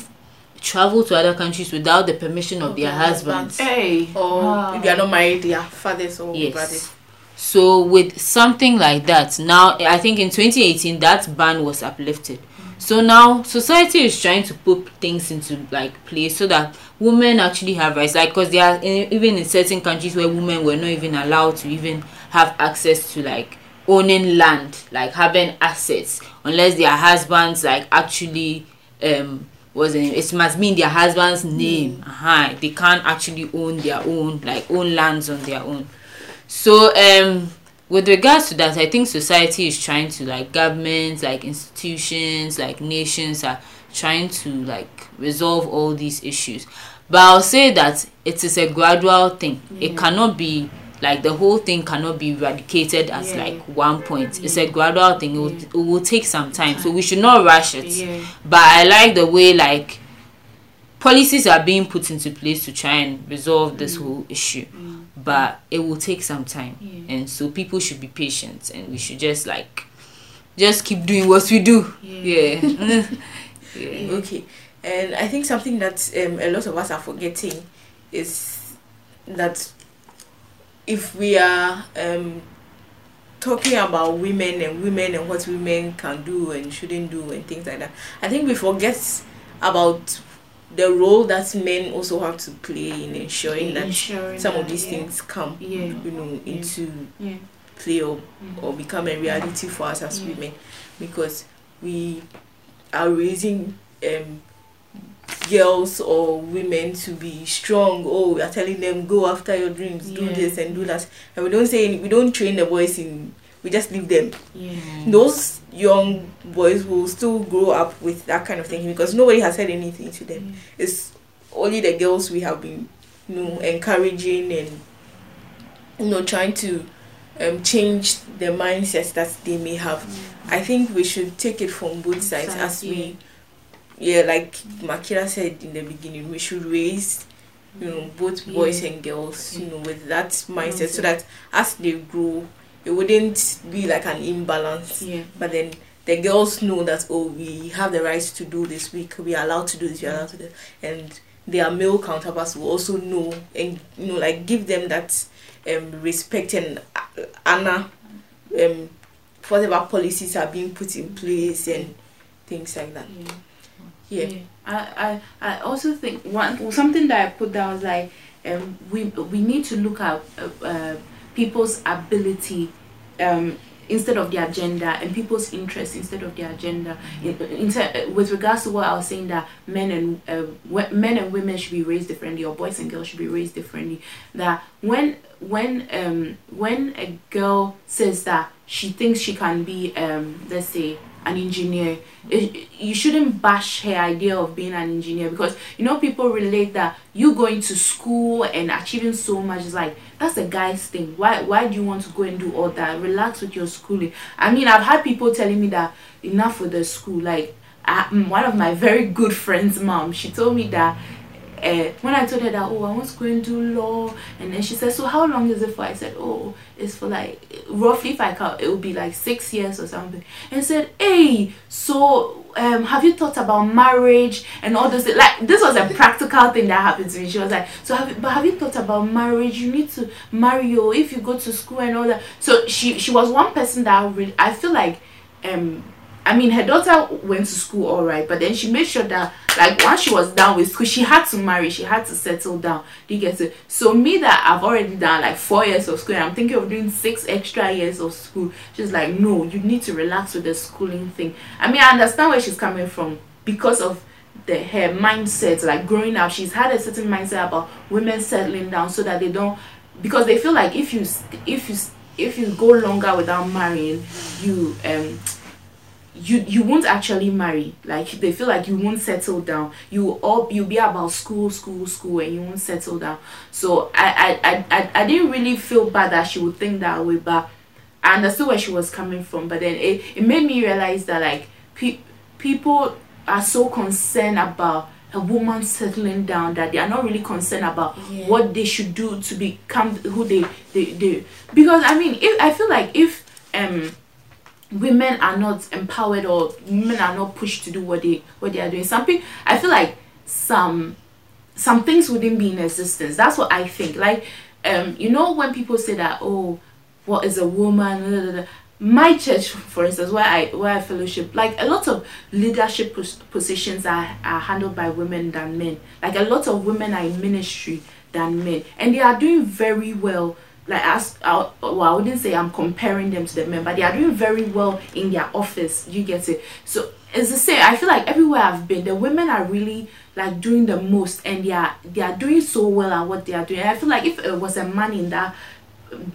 travel to other countries without the permission of Of their their husbands. Hey. or wow. if they are not married, they are fathers or Yes. brothers. So with something like that, now I think in 2018 that ban was uplifted. So now society is trying to put things into like place so that women actually have rights. Like because there are in, even in certain countries where women were not even allowed to even have access to like owning land, like having assets, unless their husbands like actually um the name? It must mean their husband's name. Uh-huh. They can't actually own their own like own lands on their own. So um with regards to that, I think society is trying to like governments, like institutions, like nations are trying to like resolve all these issues. But I'll say that it is a gradual thing. It cannot be like the whole thing cannot be eradicated as Yeah. like one point. It's a gradual thing. It will, Yeah. it will take some time. So we should not rush it Yeah. but I like the way like policies are being put into place to try and resolve this whole issue. But it will take some time, Yeah. and so people should be patient, and we should just like just keep doing what we do. Yeah. Yeah. yeah. Okay, and I think something that um, a lot of us are forgetting is that if we are um, talking about women and women and what women can do and shouldn't do and things like that, I think we forget about the role that men also have to play in ensuring that Ensuring some of these yeah. things come Yeah. you know Yeah. into Yeah. play or, Mhm. or become a reality for us as women because we are raising um girls or women to be strong oh we are telling them go after your dreams do this and do that and we don't say we don't train the boys in we just leave them. Yeah. those young boys will still grow up with that kind of thinking because nobody has said anything to them. It's only the girls we have been you know encouraging and you know trying to um change the mindsets that they may have. I think we should take it from both sides Sides, as we yeah. like Makida said in the beginning we should raise you know both boys Yeah. and girls you know with that mindset so that as they grow it wouldn't be like an imbalance. Yeah. but then the girls know that oh we have the right to do this. We we are allowed to do this. We are allowed to do and their male counterparts will also know and you know like give them that um respect and uh, honor um whatever policies are being put in place and things like that. Yeah. yeah. I, I, I also think one something that I put down was like um we we need to look at uh, uh, people's ability um instead of their gender and people's interest instead of their gender. In, in with regards to what I was saying that men and uh, men and women should be raised differently or boys and girls should be raised differently that when when um when a girl says that she thinks she can be um let's say an engineer. It, you shouldn't bash her idea of being an engineer because you know people relate that you going to school and achieving so much is like that's a guy's thing. Why why do you want to go and do all that? Relax with your schooling. I mean i've had people telling me that enough with the school. Like I, mm, one of my very good friends mom she told me that uh, when I told her that, oh, I want to go and do law, and then she said, so how long is it for? I said, oh, it's for like roughly if I count, it would be like six years or something. And said, hey, so um, have you thought about marriage and all those? Like this was a practical thing that happened to me. She was like, so have you, but have you thought about marriage? You need to marry or if you go to school and all that. So she she was one person that I really I feel like um I mean, her daughter went to school all right, but then she made sure that, like, once she was done with school, she had to marry, she had to settle down. Do you get it? So, me that I've already done like four years of school, and I'm thinking of doing six extra years of school, she's like, no, you need to relax with the schooling thing. I mean, I understand where she's coming from because of the her mindset, like growing up, she's had a certain mindset about women settling down so that they don't, because they feel like if you if you if you go longer without marrying, you um you you won't actually marry. Like they feel like you won't settle down. You all you'll be about school school school and you won't settle down. So I, I i i, didn't really feel bad that she would think that way but i understood where she was coming from. But then it, it made me realize that like pe- people are so concerned about a woman settling down that they are not really concerned about Yeah. what they should do to become who they they, they because i mean if i feel like if um women are not empowered or women are not pushed to do what they what they are doing. Something i feel like some some things wouldn't be in existence. That's what i think. Like um you know when people say that oh what is a woman my church for instance where i where i fellowship like a lot of leadership pos- positions are, are handled by women than men. Like a lot of women are in ministry than men. And they are doing very well like as I, well, I wouldn't say I'm comparing them to the men, but they are doing very well in their office. You get it. So it's the same. I feel like everywhere I've been, the women are really like doing the most, and they are they are doing so well at what they are doing. And I feel like if it was a man in that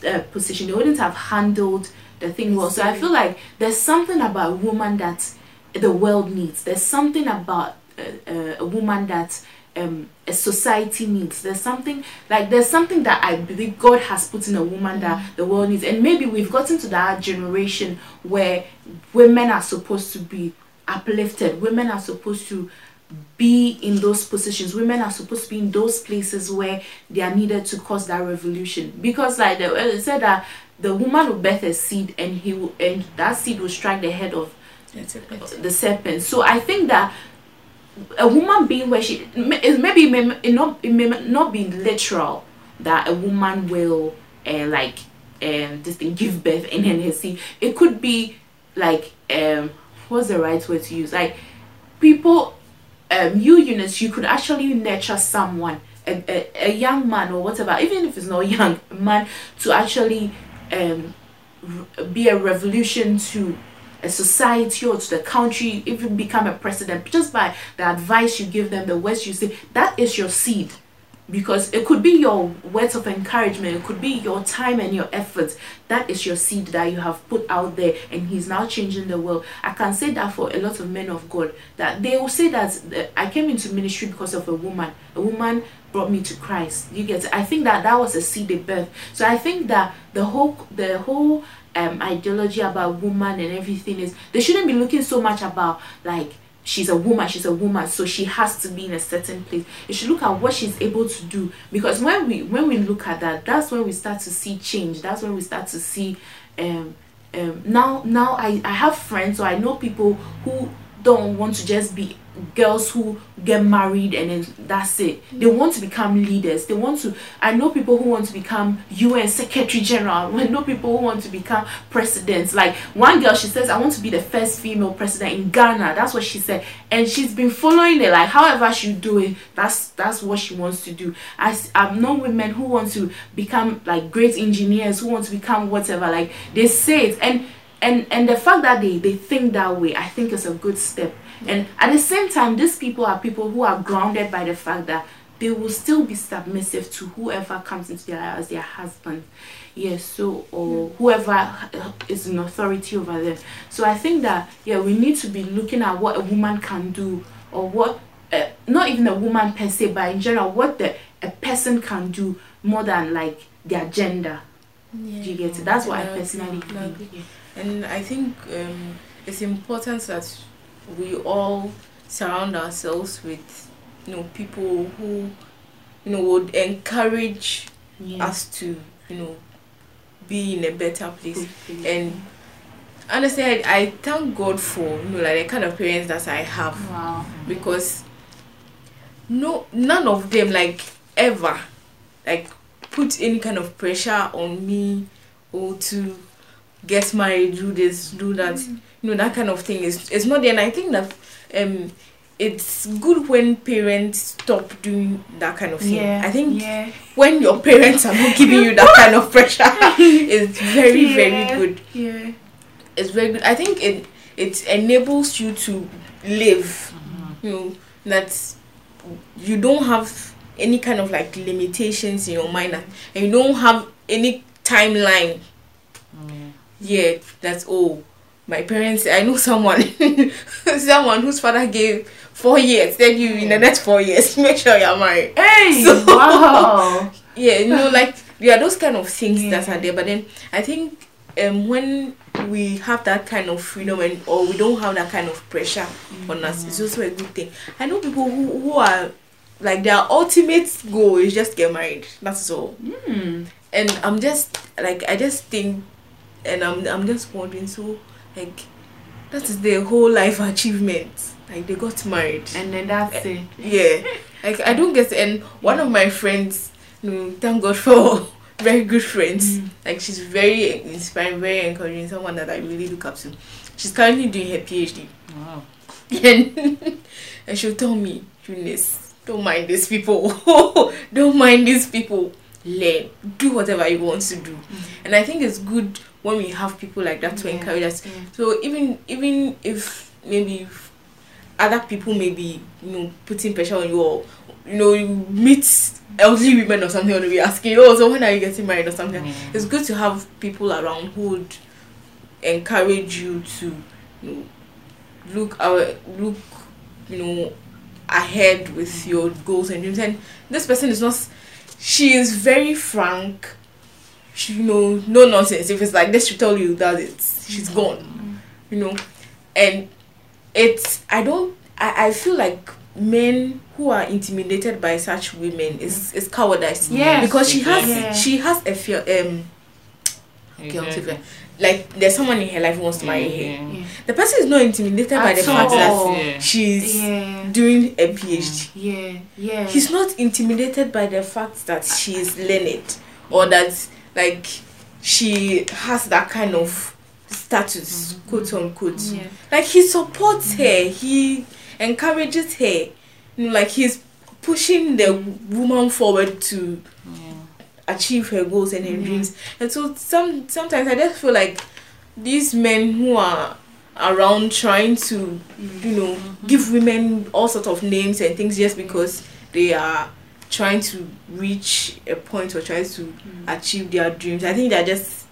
uh, position, they wouldn't have handled the thing well. So I feel like there's something about a woman that the world needs. There's something about uh, uh, a woman that um, a society needs. There's something like there's something that I believe God has put in a woman that the world needs, and maybe we've gotten to that generation where women are supposed to be uplifted. Women are supposed to be in those positions. Women are supposed to be in those places where they are needed to cause that revolution. Because like the, it said that the woman will birth a seed, and he will, and that seed will strike the head of the serpent. So I think that a woman being where she is maybe it may it not it may not be literal that a woman will uh, like um this thing give birth in NSC. It could be like um what's the right word to use? Like people um, you Eunice, you could actually nurture someone, a, a, a young man or whatever, even if it's not young, man to actually um, be a revolution to a society or to the country, even become a president just by the advice you give them, the words you say. That is your seed. Because it could be your words of encouragement it could be your time and your efforts that is your seed that you have put out there and he's now changing the world. I can say that for a lot of men of god that they will say that uh, i came into ministry because of a woman. A woman brought me to christ. You get it? i think that that was a seed they birth. So i think that the whole the whole um ideology about woman and everything is they shouldn't be looking so much about like she's a woman she's a woman so she has to be in a certain place. You should look at what she's able to do. Because when we when we look at that that's when we start to see change. That's when we start to see um um now now i i have friends so i know people who don't want to just be girls who get married and then that's it. They want to become leaders. They want to i know people who want to become un secretary general. I know people who want to become presidents like one girl she says i want to be the first female president in ghana. That's what she said. And she's been following it. Like however she do it that's that's what she wants to do. I've known women who want to become like great engineers who want to become whatever. Like they say it. And and and the fact that they they think that way i think is a good step. And at the same time these people are people who are grounded by the fact that they will still be submissive to whoever comes into their life as their husband. Yes so or whoever is in authority over them. So i think that yeah we need to be looking at what a woman can do or what uh, not even a woman per se but in general what the a person can do more than like their gender. Do you get it? That's what i Yeah, personally think. And I think um, it's important that we all surround ourselves with, you know, people who, you know, would encourage yeah us to, you know, be in a better place. Good. And honestly, I, I thank God for, you know, like the kind of parents that I have wow because no, none of them like ever, like put any kind of pressure on me or to get married, do this, do that. You know that kind of thing is it's not there. And I think that um, it's good when parents stop doing that kind of thing. yeah I think yeah when your parents are not giving you that kind of pressure, it's very Yeah. very good. yeah It's very good. I think it it enables you to live. You know that you don't have any kind of like limitations in your mind and you don't have any timeline yeah that's all. My parents i know someone someone whose father gave four years. Then you in the next four years make sure you're married. Hey So- wow. yeah you know like there are those kind of things that Yeah. are there. But then i think um when we have that kind of freedom and or we don't have that kind of pressure on us it's also a good thing. I know people who, who are like their ultimate goal is just get married. That's all. Hmm. and i'm just like i just think and i'm i'm just wondering so like that is their whole life achievement. Like they got married. And then that's it. yeah. Like i don't get it. And one of my friends know, thank god for very good friends. Mm. like she's very inspiring very encouraging someone that i really look up to. She's currently doing her phd Wow. and, and she'll tell me Eunice, don't mind these people. Don't mind these people. Learn. Do whatever you want to do. And i think it's good when we have people like that to Yeah. encourage us Yeah. so even even if maybe other people may be you know putting pressure on you or you know you meet elderly women or something and be asking oh so when are you getting married or something Yeah. it's good to have people around who would encourage you to you know, look our look you know ahead with mm. your goals and dreams and this person is not she is very frank she you know no nonsense. If it's like this she tell you that it's she's mm-hmm. gone you know. And it's i don't i, I feel like men who are intimidated by such women is mm-hmm. is cowardice. Yeah, because she has Yeah. she has a fear um guilty fear. like there's someone in her life who wants to marry her. Yeah. Yeah. the person is not intimidated by the At fact that Yeah. she's yeah. doing a phd mm-hmm. yeah yeah. He's not intimidated by the fact that she's learned or that like she has that kind of status mm-hmm. quote unquote yeah. Like he supports mm-hmm. her. He encourages her. Like he's pushing the mm-hmm. woman forward to achieve her goals and her dreams. And so some sometimes I just feel like these men who are around trying to you know give women all sorts of names and things just because they are trying to reach a point or trying to achieve their dreams. I think they're just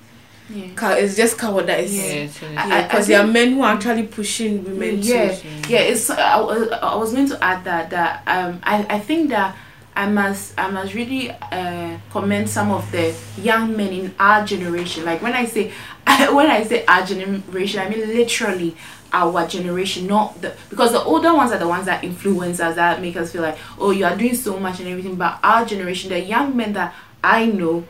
Yeah. cow- it's just cowardice. Yeah, Yeah. Yeah, because there are men who are actually pushing women yeah, to yeah. It's. I, was- I was going to add that that um I, I think that I must I must really uh, commend some of the young men in our generation. Like when I say when I say our generation, I mean literally our generation, not the because the older ones are the ones that influence us that make us feel like oh you are doing so much and everything. But our generation, the young men that I know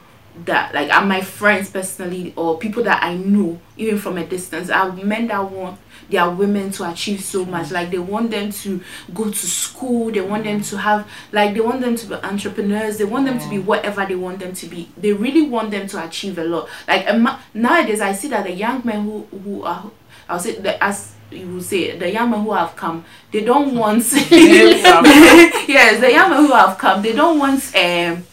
that like are my friends personally or people that I know even from a distance are men that want their women to achieve so much. Mm. Like they want them to go to school they want them to have like they want them to be entrepreneurs they want them to be mm. whatever they want them to be. They really want them to achieve a lot. Like nowadays I see that the young men who who are I'll say that as you will say the young men who have come they don't want yes the young men who have come they don't want um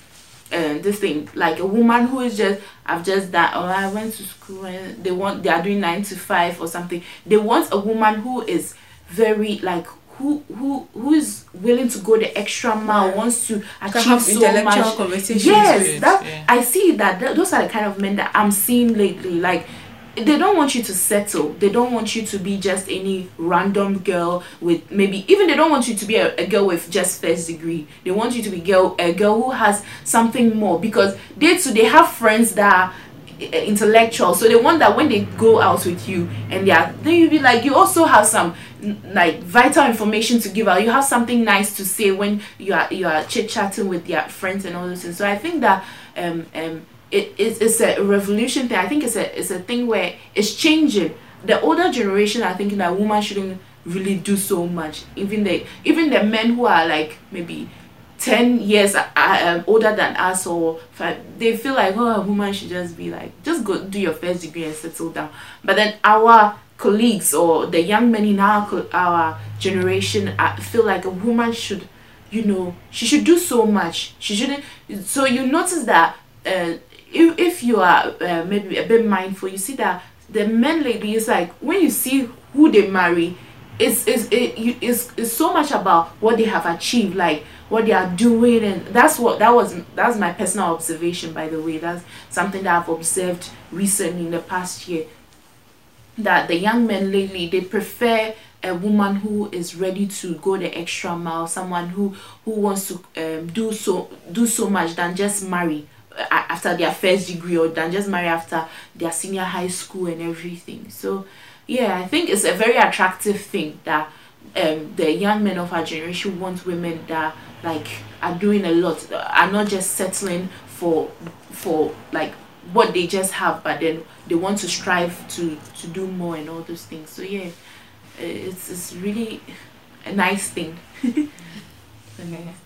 uh, this thing like a woman who is just I've just done or I went to school and they want they are doing nine to five or something. They want a woman who is very like who who who is willing to go the extra mile, Yeah. wants to achieve have so intellectual much. conversations. Yes, that yeah. I see that th- those are the kind of men that I'm seeing lately. Like they don't want you to settle. They don't want you to be just any random girl with maybe even they don't want you to be a, a girl with just first degree. They want you to be girl a girl who has something more because they too they have friends that are intellectual so they want that when they go out with you and they are then you'll be like you also have some like vital information to give out you have something nice to say when you are you are chit chatting with your friends and all those things so i think that um um it, it's, it's a revolution thing. I think it's a it's a thing where it's changing. The older generation are thinking that women shouldn't really do so much. Even the even the men who are like maybe 10 years uh, um, older than us or five, they feel like oh a woman should just be like just go do your first degree and settle down. But then our colleagues or the young men in our our generation uh, feel like a woman should you know she should do so much. She shouldn't so you notice that uh, if, if you are uh, maybe a bit mindful you see that the men lately is like when you see who they marry it's it's it, it's, it's so much about what they have achieved like what they are doing and that's what that was that's my personal observation by the way. That's something that i've observed recently in the past year that the young men lately they prefer a woman who is ready to go the extra mile someone who who wants to um, do so do so much than just marry after their first degree or than just marry after their senior high school and everything so yeah i think it's a very attractive thing that um, the young men of our generation want women that like are doing a lot are not just settling for for like what they just have but then they want to strive to to do more and all those things so yeah it's it's really a nice thing A nice thing.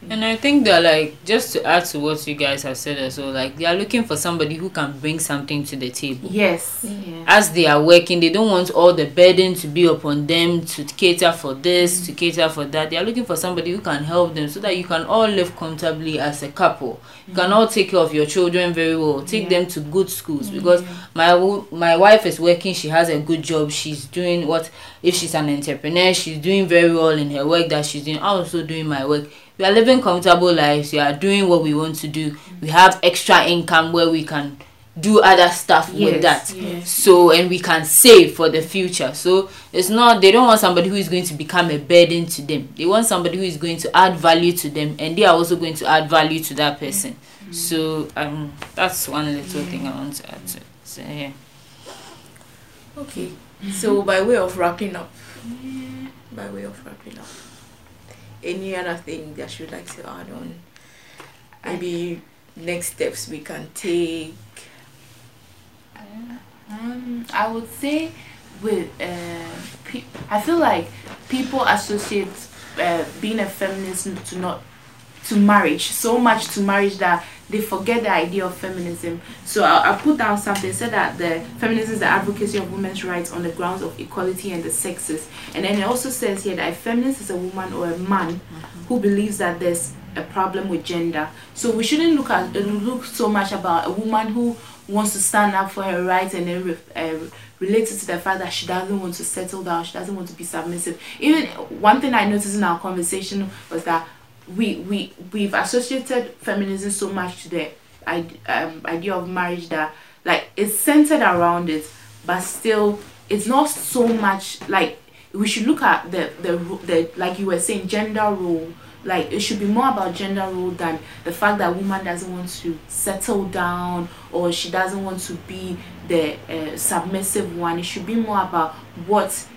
And I think that like just to add to what you guys have said as well, like they are looking for somebody who can bring something to the table. yes yeah As they are working, they don't want all the burden to be upon them to cater for this, to cater for that. They are looking for somebody who can help them so that you can all live comfortably as a couple. You can all take care of your children very well, take Yeah. them to good schools because my my wife is working, she has a good job, she's doing what if she's an entrepreneur, she's doing very well in her work that she's doing. I'm also doing my work. We are living comfortable lives. We are doing what we want to do. We have extra income where we can do other stuff with that. yes. So and we can save for the future. So it's not they don't want somebody who is going to become a burden to them. They want somebody who is going to add value to them and they are also going to add value to that person. So um that's one little thing I want to add to. So yeah. Okay. So by way of wrapping up, by way of wrapping up, any other thing that you'd like to add on? Maybe next steps we can take. Um, I would say with uh, pe- I feel like people associate uh, being a feminist to not to marriage so much to marriage that they forget the idea of feminism. So I, I put down something said that the feminism is the advocacy of women's rights on the grounds of equality and the sexes. And then it also says here that a feminist is a woman or a man who who believes that there's a problem with gender. So we shouldn't look at uh, look so much about a woman who wants to stand up for her rights and then uh, related to the fact that she doesn't want to settle down, she doesn't want to be submissive. Even one thing I noticed in our conversation was that we we we've associated feminism so much to the um, idea of marriage that like it's centered around it, but still it's not so much like we should look at the the the like you were saying gender role. Like it should be more about gender role than the fact that woman doesn't want to settle down or she doesn't want to be the uh, submissive one. It should be more about what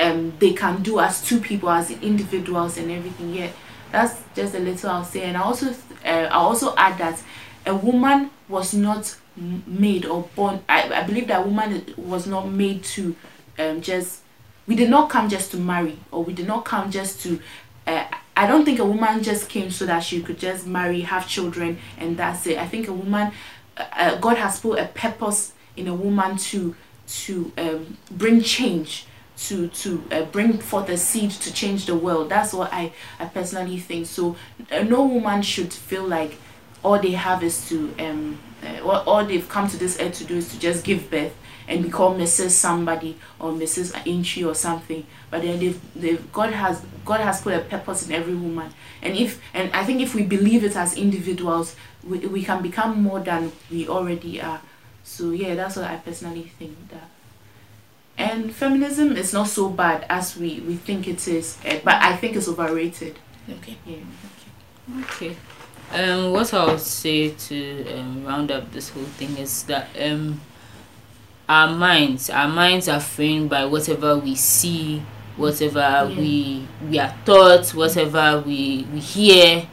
um they can do as two people as individuals and everything. Yeah that's just a little i'll say and i also uh, i also add that a woman was not made or born i, I believe that woman was not made to um just we did not come just to marry or we did not come just to uh, I don't think a woman just came so that she could just marry, have children, and that's it. I think a woman, uh, uh, God has put a purpose in a woman to to um, bring change, to to uh, bring forth a seed to change the world. That's what I I personally think. So uh, no woman should feel like all they have is to um uh, all they've come to this earth to do is to just give birth and become Mrs. Somebody or Mrs. Inchi or something. But then they've, they've God has God has put a purpose in every woman. And if and I think if we believe it as individuals, we, we can become more than we already are. So yeah, that's what I personally think that. And feminism is not so bad as we, we think it is, eh, but I think it's overrated. Okay. Yeah. Okay. Um, what I would say to um, round up this whole thing is that um, our minds our minds are framed by whatever we see whatever yeah. we we are taught whatever we we hear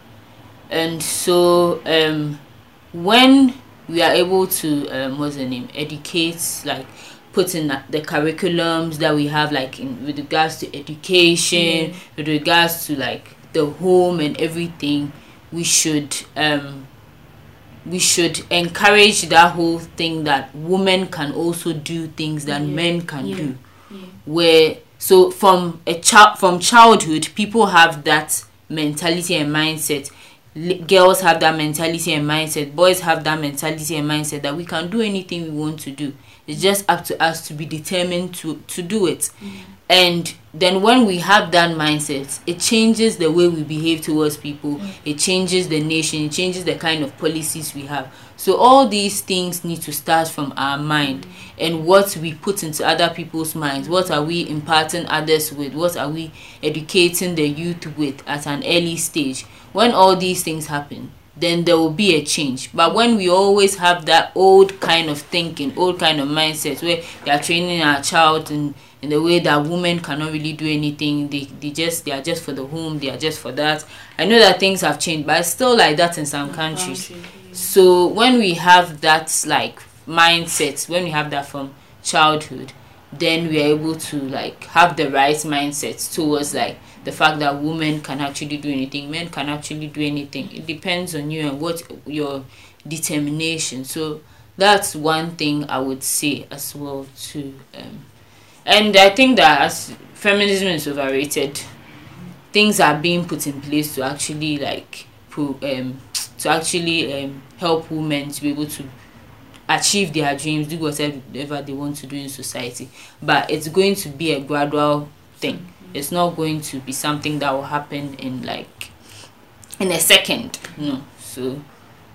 and so um when we are able to um what's the name educate like put in the curriculums that we have like in with regards to education yeah. with regards to like the home and everything we should um we should encourage that whole thing that women can also do things that yeah. men can yeah. do yeah. where so from a child from childhood people have that mentality and mindset girls have that mentality and mindset boys have that mentality and mindset that we can do anything we want to do it's just up to us to be determined to to do it. Mm and then when we have that mindset it changes the way we behave towards people. Mm. it changes the nation. It changes the kind of policies we have. So all these things need to start from our mind. Mm. and what we put into other people's minds. What are we imparting others with? What are we educating the youth with at an early stage? When all these things happen then there will be a change. But when we always have that old kind of thinking old kind of mindset where we are training our child and in the way that women cannot really do anything they, they just they are just for the home they are just for that. I know that things have changed but it's still like that in some countries. So when we have that like mindset when we have that from childhood then we are able to like have the right mindset towards like the fact that women can actually do anything men can actually do anything it depends on you and what your determination so that's one thing i would say as well to um, and I think that as feminism is overrated, things are being put in place to actually like pro, um to actually um help women to be able to achieve their dreams, do whatever they want to do in society. But it's going to be a gradual thing. It's not going to be something that will happen in like in a second. No. So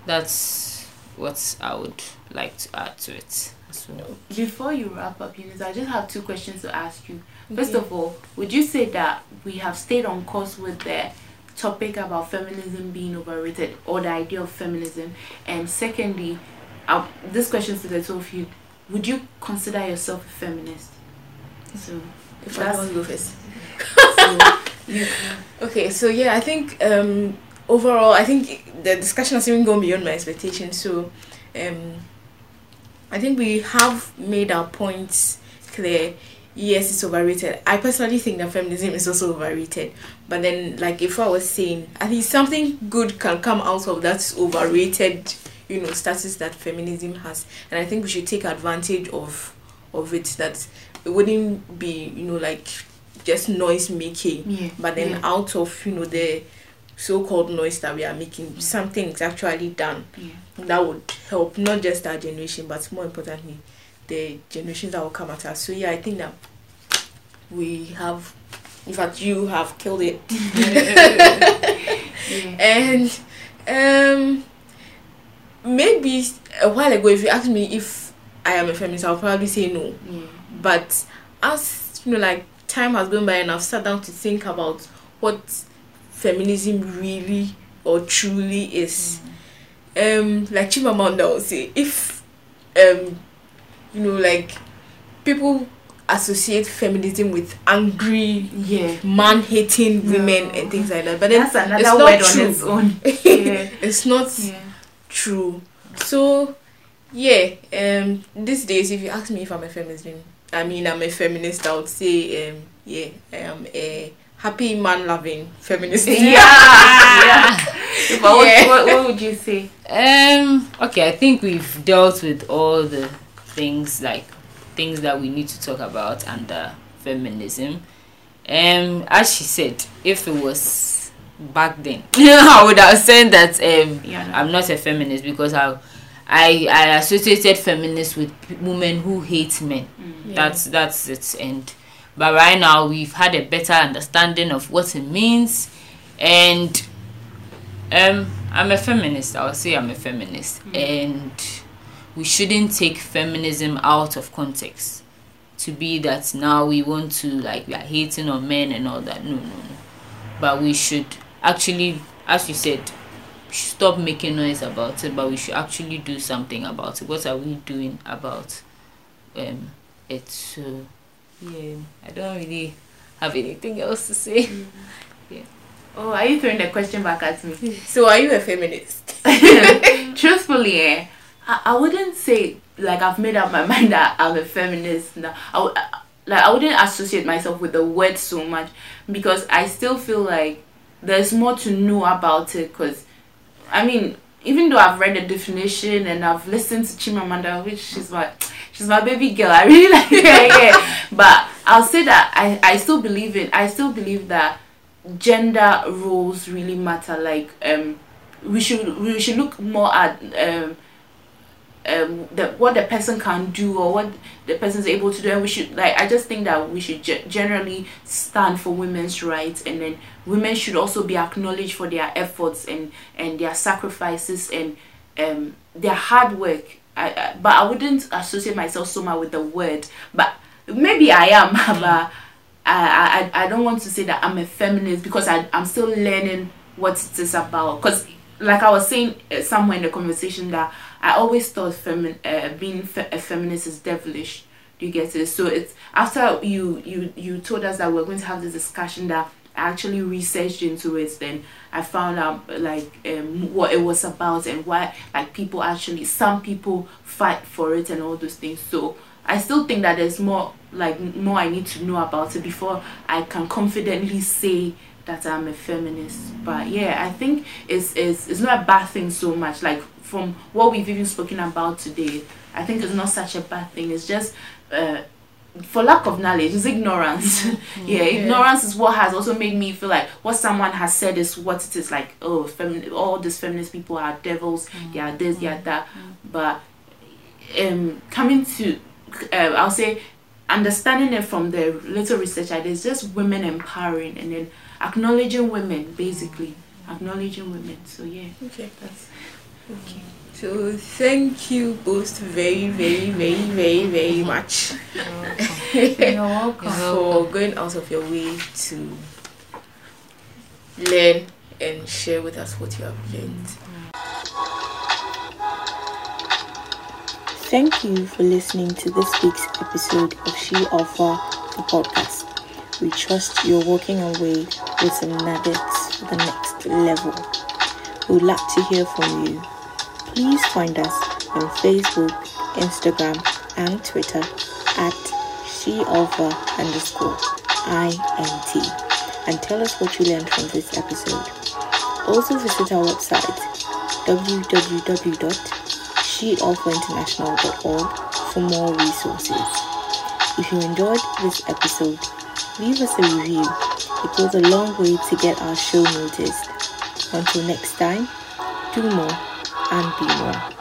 that's what I would like to add to it. So before you wrap up, Eunice, I just have two questions to ask you. First of all, would you say that we have stayed on course with the topic about feminism being overrated or the idea of feminism? And secondly, uh, this question is to the two of you: Would you consider yourself a feminist? So, if I want to go first. so, you, okay, so yeah, I think um, overall, I think the discussion has even gone beyond my expectations. So, um, I think we have made our points clear. Yes, it's overrated. I personally think that feminism is also overrated. But then, like if I was saying, I think something good can come out of that overrated, you know, status that feminism has, and I think we should take advantage of of it. That it wouldn't be, you know, like just noise making, yeah. but then yeah. out of you know the so-called noise that we are making something is actually done Yeah. that would help not just our generation but more importantly the generations that will come after us so yeah i think that we have in fact you have killed it Yeah. and um maybe a while ago if you asked me if i am a feminist i'll probably say no Yeah. But as you know like time has gone by and i've sat down to think about what feminism really or truly is um like chimamanda will say if um you know like people associate feminism with angry Yeah. man hating women and things like that but then That's another it's not word true. on its own. Yeah. it's not yeah. true so yeah um these days if you ask me if i'm a feminist i mean i'm a feminist i would say um yeah i am a happy man loving feminist Yeah. yeah. But what, Yeah. what, what would you say? Um. Okay, I think we've dealt with all the things like things that we need to talk about under feminism. Um, as she said, if it was back then, I would have said that um, Yeah. I'm not a feminist because I, I, I associated feminists with women who hate men. Mm. That's that's its end. But right now we've had a better understanding of what it means, and um, I'm a feminist. I'll say I'm a feminist, and we shouldn't take feminism out of context to be that now we want to like we are hating on men and all that. No, no, no. But we should actually, as you said, stop making noise about it. But we should actually do something about it. What are we doing about um it? So yeah, I don't really have anything else to say. Yeah. Oh, are you throwing the question back at me? so are you a feminist Truthfully, eh, I, I wouldn't say like I've made up my mind that I'm a feminist. now. I would like I wouldn't associate myself with the word so much because I still feel like there's more to know about it. Cause I mean, even though I've read the definition and I've listened to Chimamanda, which she's my she's my baby girl. I really like her. Yeah, but I'll say that I I still believe in I still believe that gender roles really matter. Like um we should we should look more at um um the what the person can do or what the person's able to do. And we should like i just think that we should ge- generally stand for women's rights. And then women should also be acknowledged for their efforts and and their sacrifices and um their hard work. I, I but i wouldn't associate myself so much with the word. But maybe i am but I, I I don't want to say that I'm a feminist because I, I'm still learning what it is about. Because, like I was saying uh, somewhere in the conversation, that I always thought femin- uh, being a feminist is devilish. Do you get it? So it's after you you you told us that we're going to have this discussion that I actually researched into it. Then I found out like um, what it was about and why like people actually some people fight for it and all those things. So I still think that there's more like more I need to know about it before I can confidently say that I'm a feminist. But yeah, I think it's it's it's not a bad thing so much. Like from what we've even spoken about today, I think it's not such a bad thing. It's just uh for lack of knowledge, it's ignorance. yeah, ignorance is what has also made me feel like what someone has said is what it is. Like, oh, femi- all these feminist people are devils. They are this, they are that. But um, coming to, uh, I'll say, understanding it from the little research I did, it's just women empowering and then acknowledging women, basically acknowledging women. So yeah, okay that's okay so thank you both very very very very very much you're welcome. for going out of your way to learn and share with us what you have learned Thank you for listening to this week's episode of She Alpha, the podcast. We trust you're walking away with some nuggets for the next level. We'd like to hear from you. Please find us on Facebook, Instagram, and Twitter at She Alpha underscore INT and tell us what you learned from this episode. Also visit our website www shealphainternational.org for more resources. If you enjoyed this episode, leave us a review. It goes a long way to get our show noticed. Until next time, do more and be more.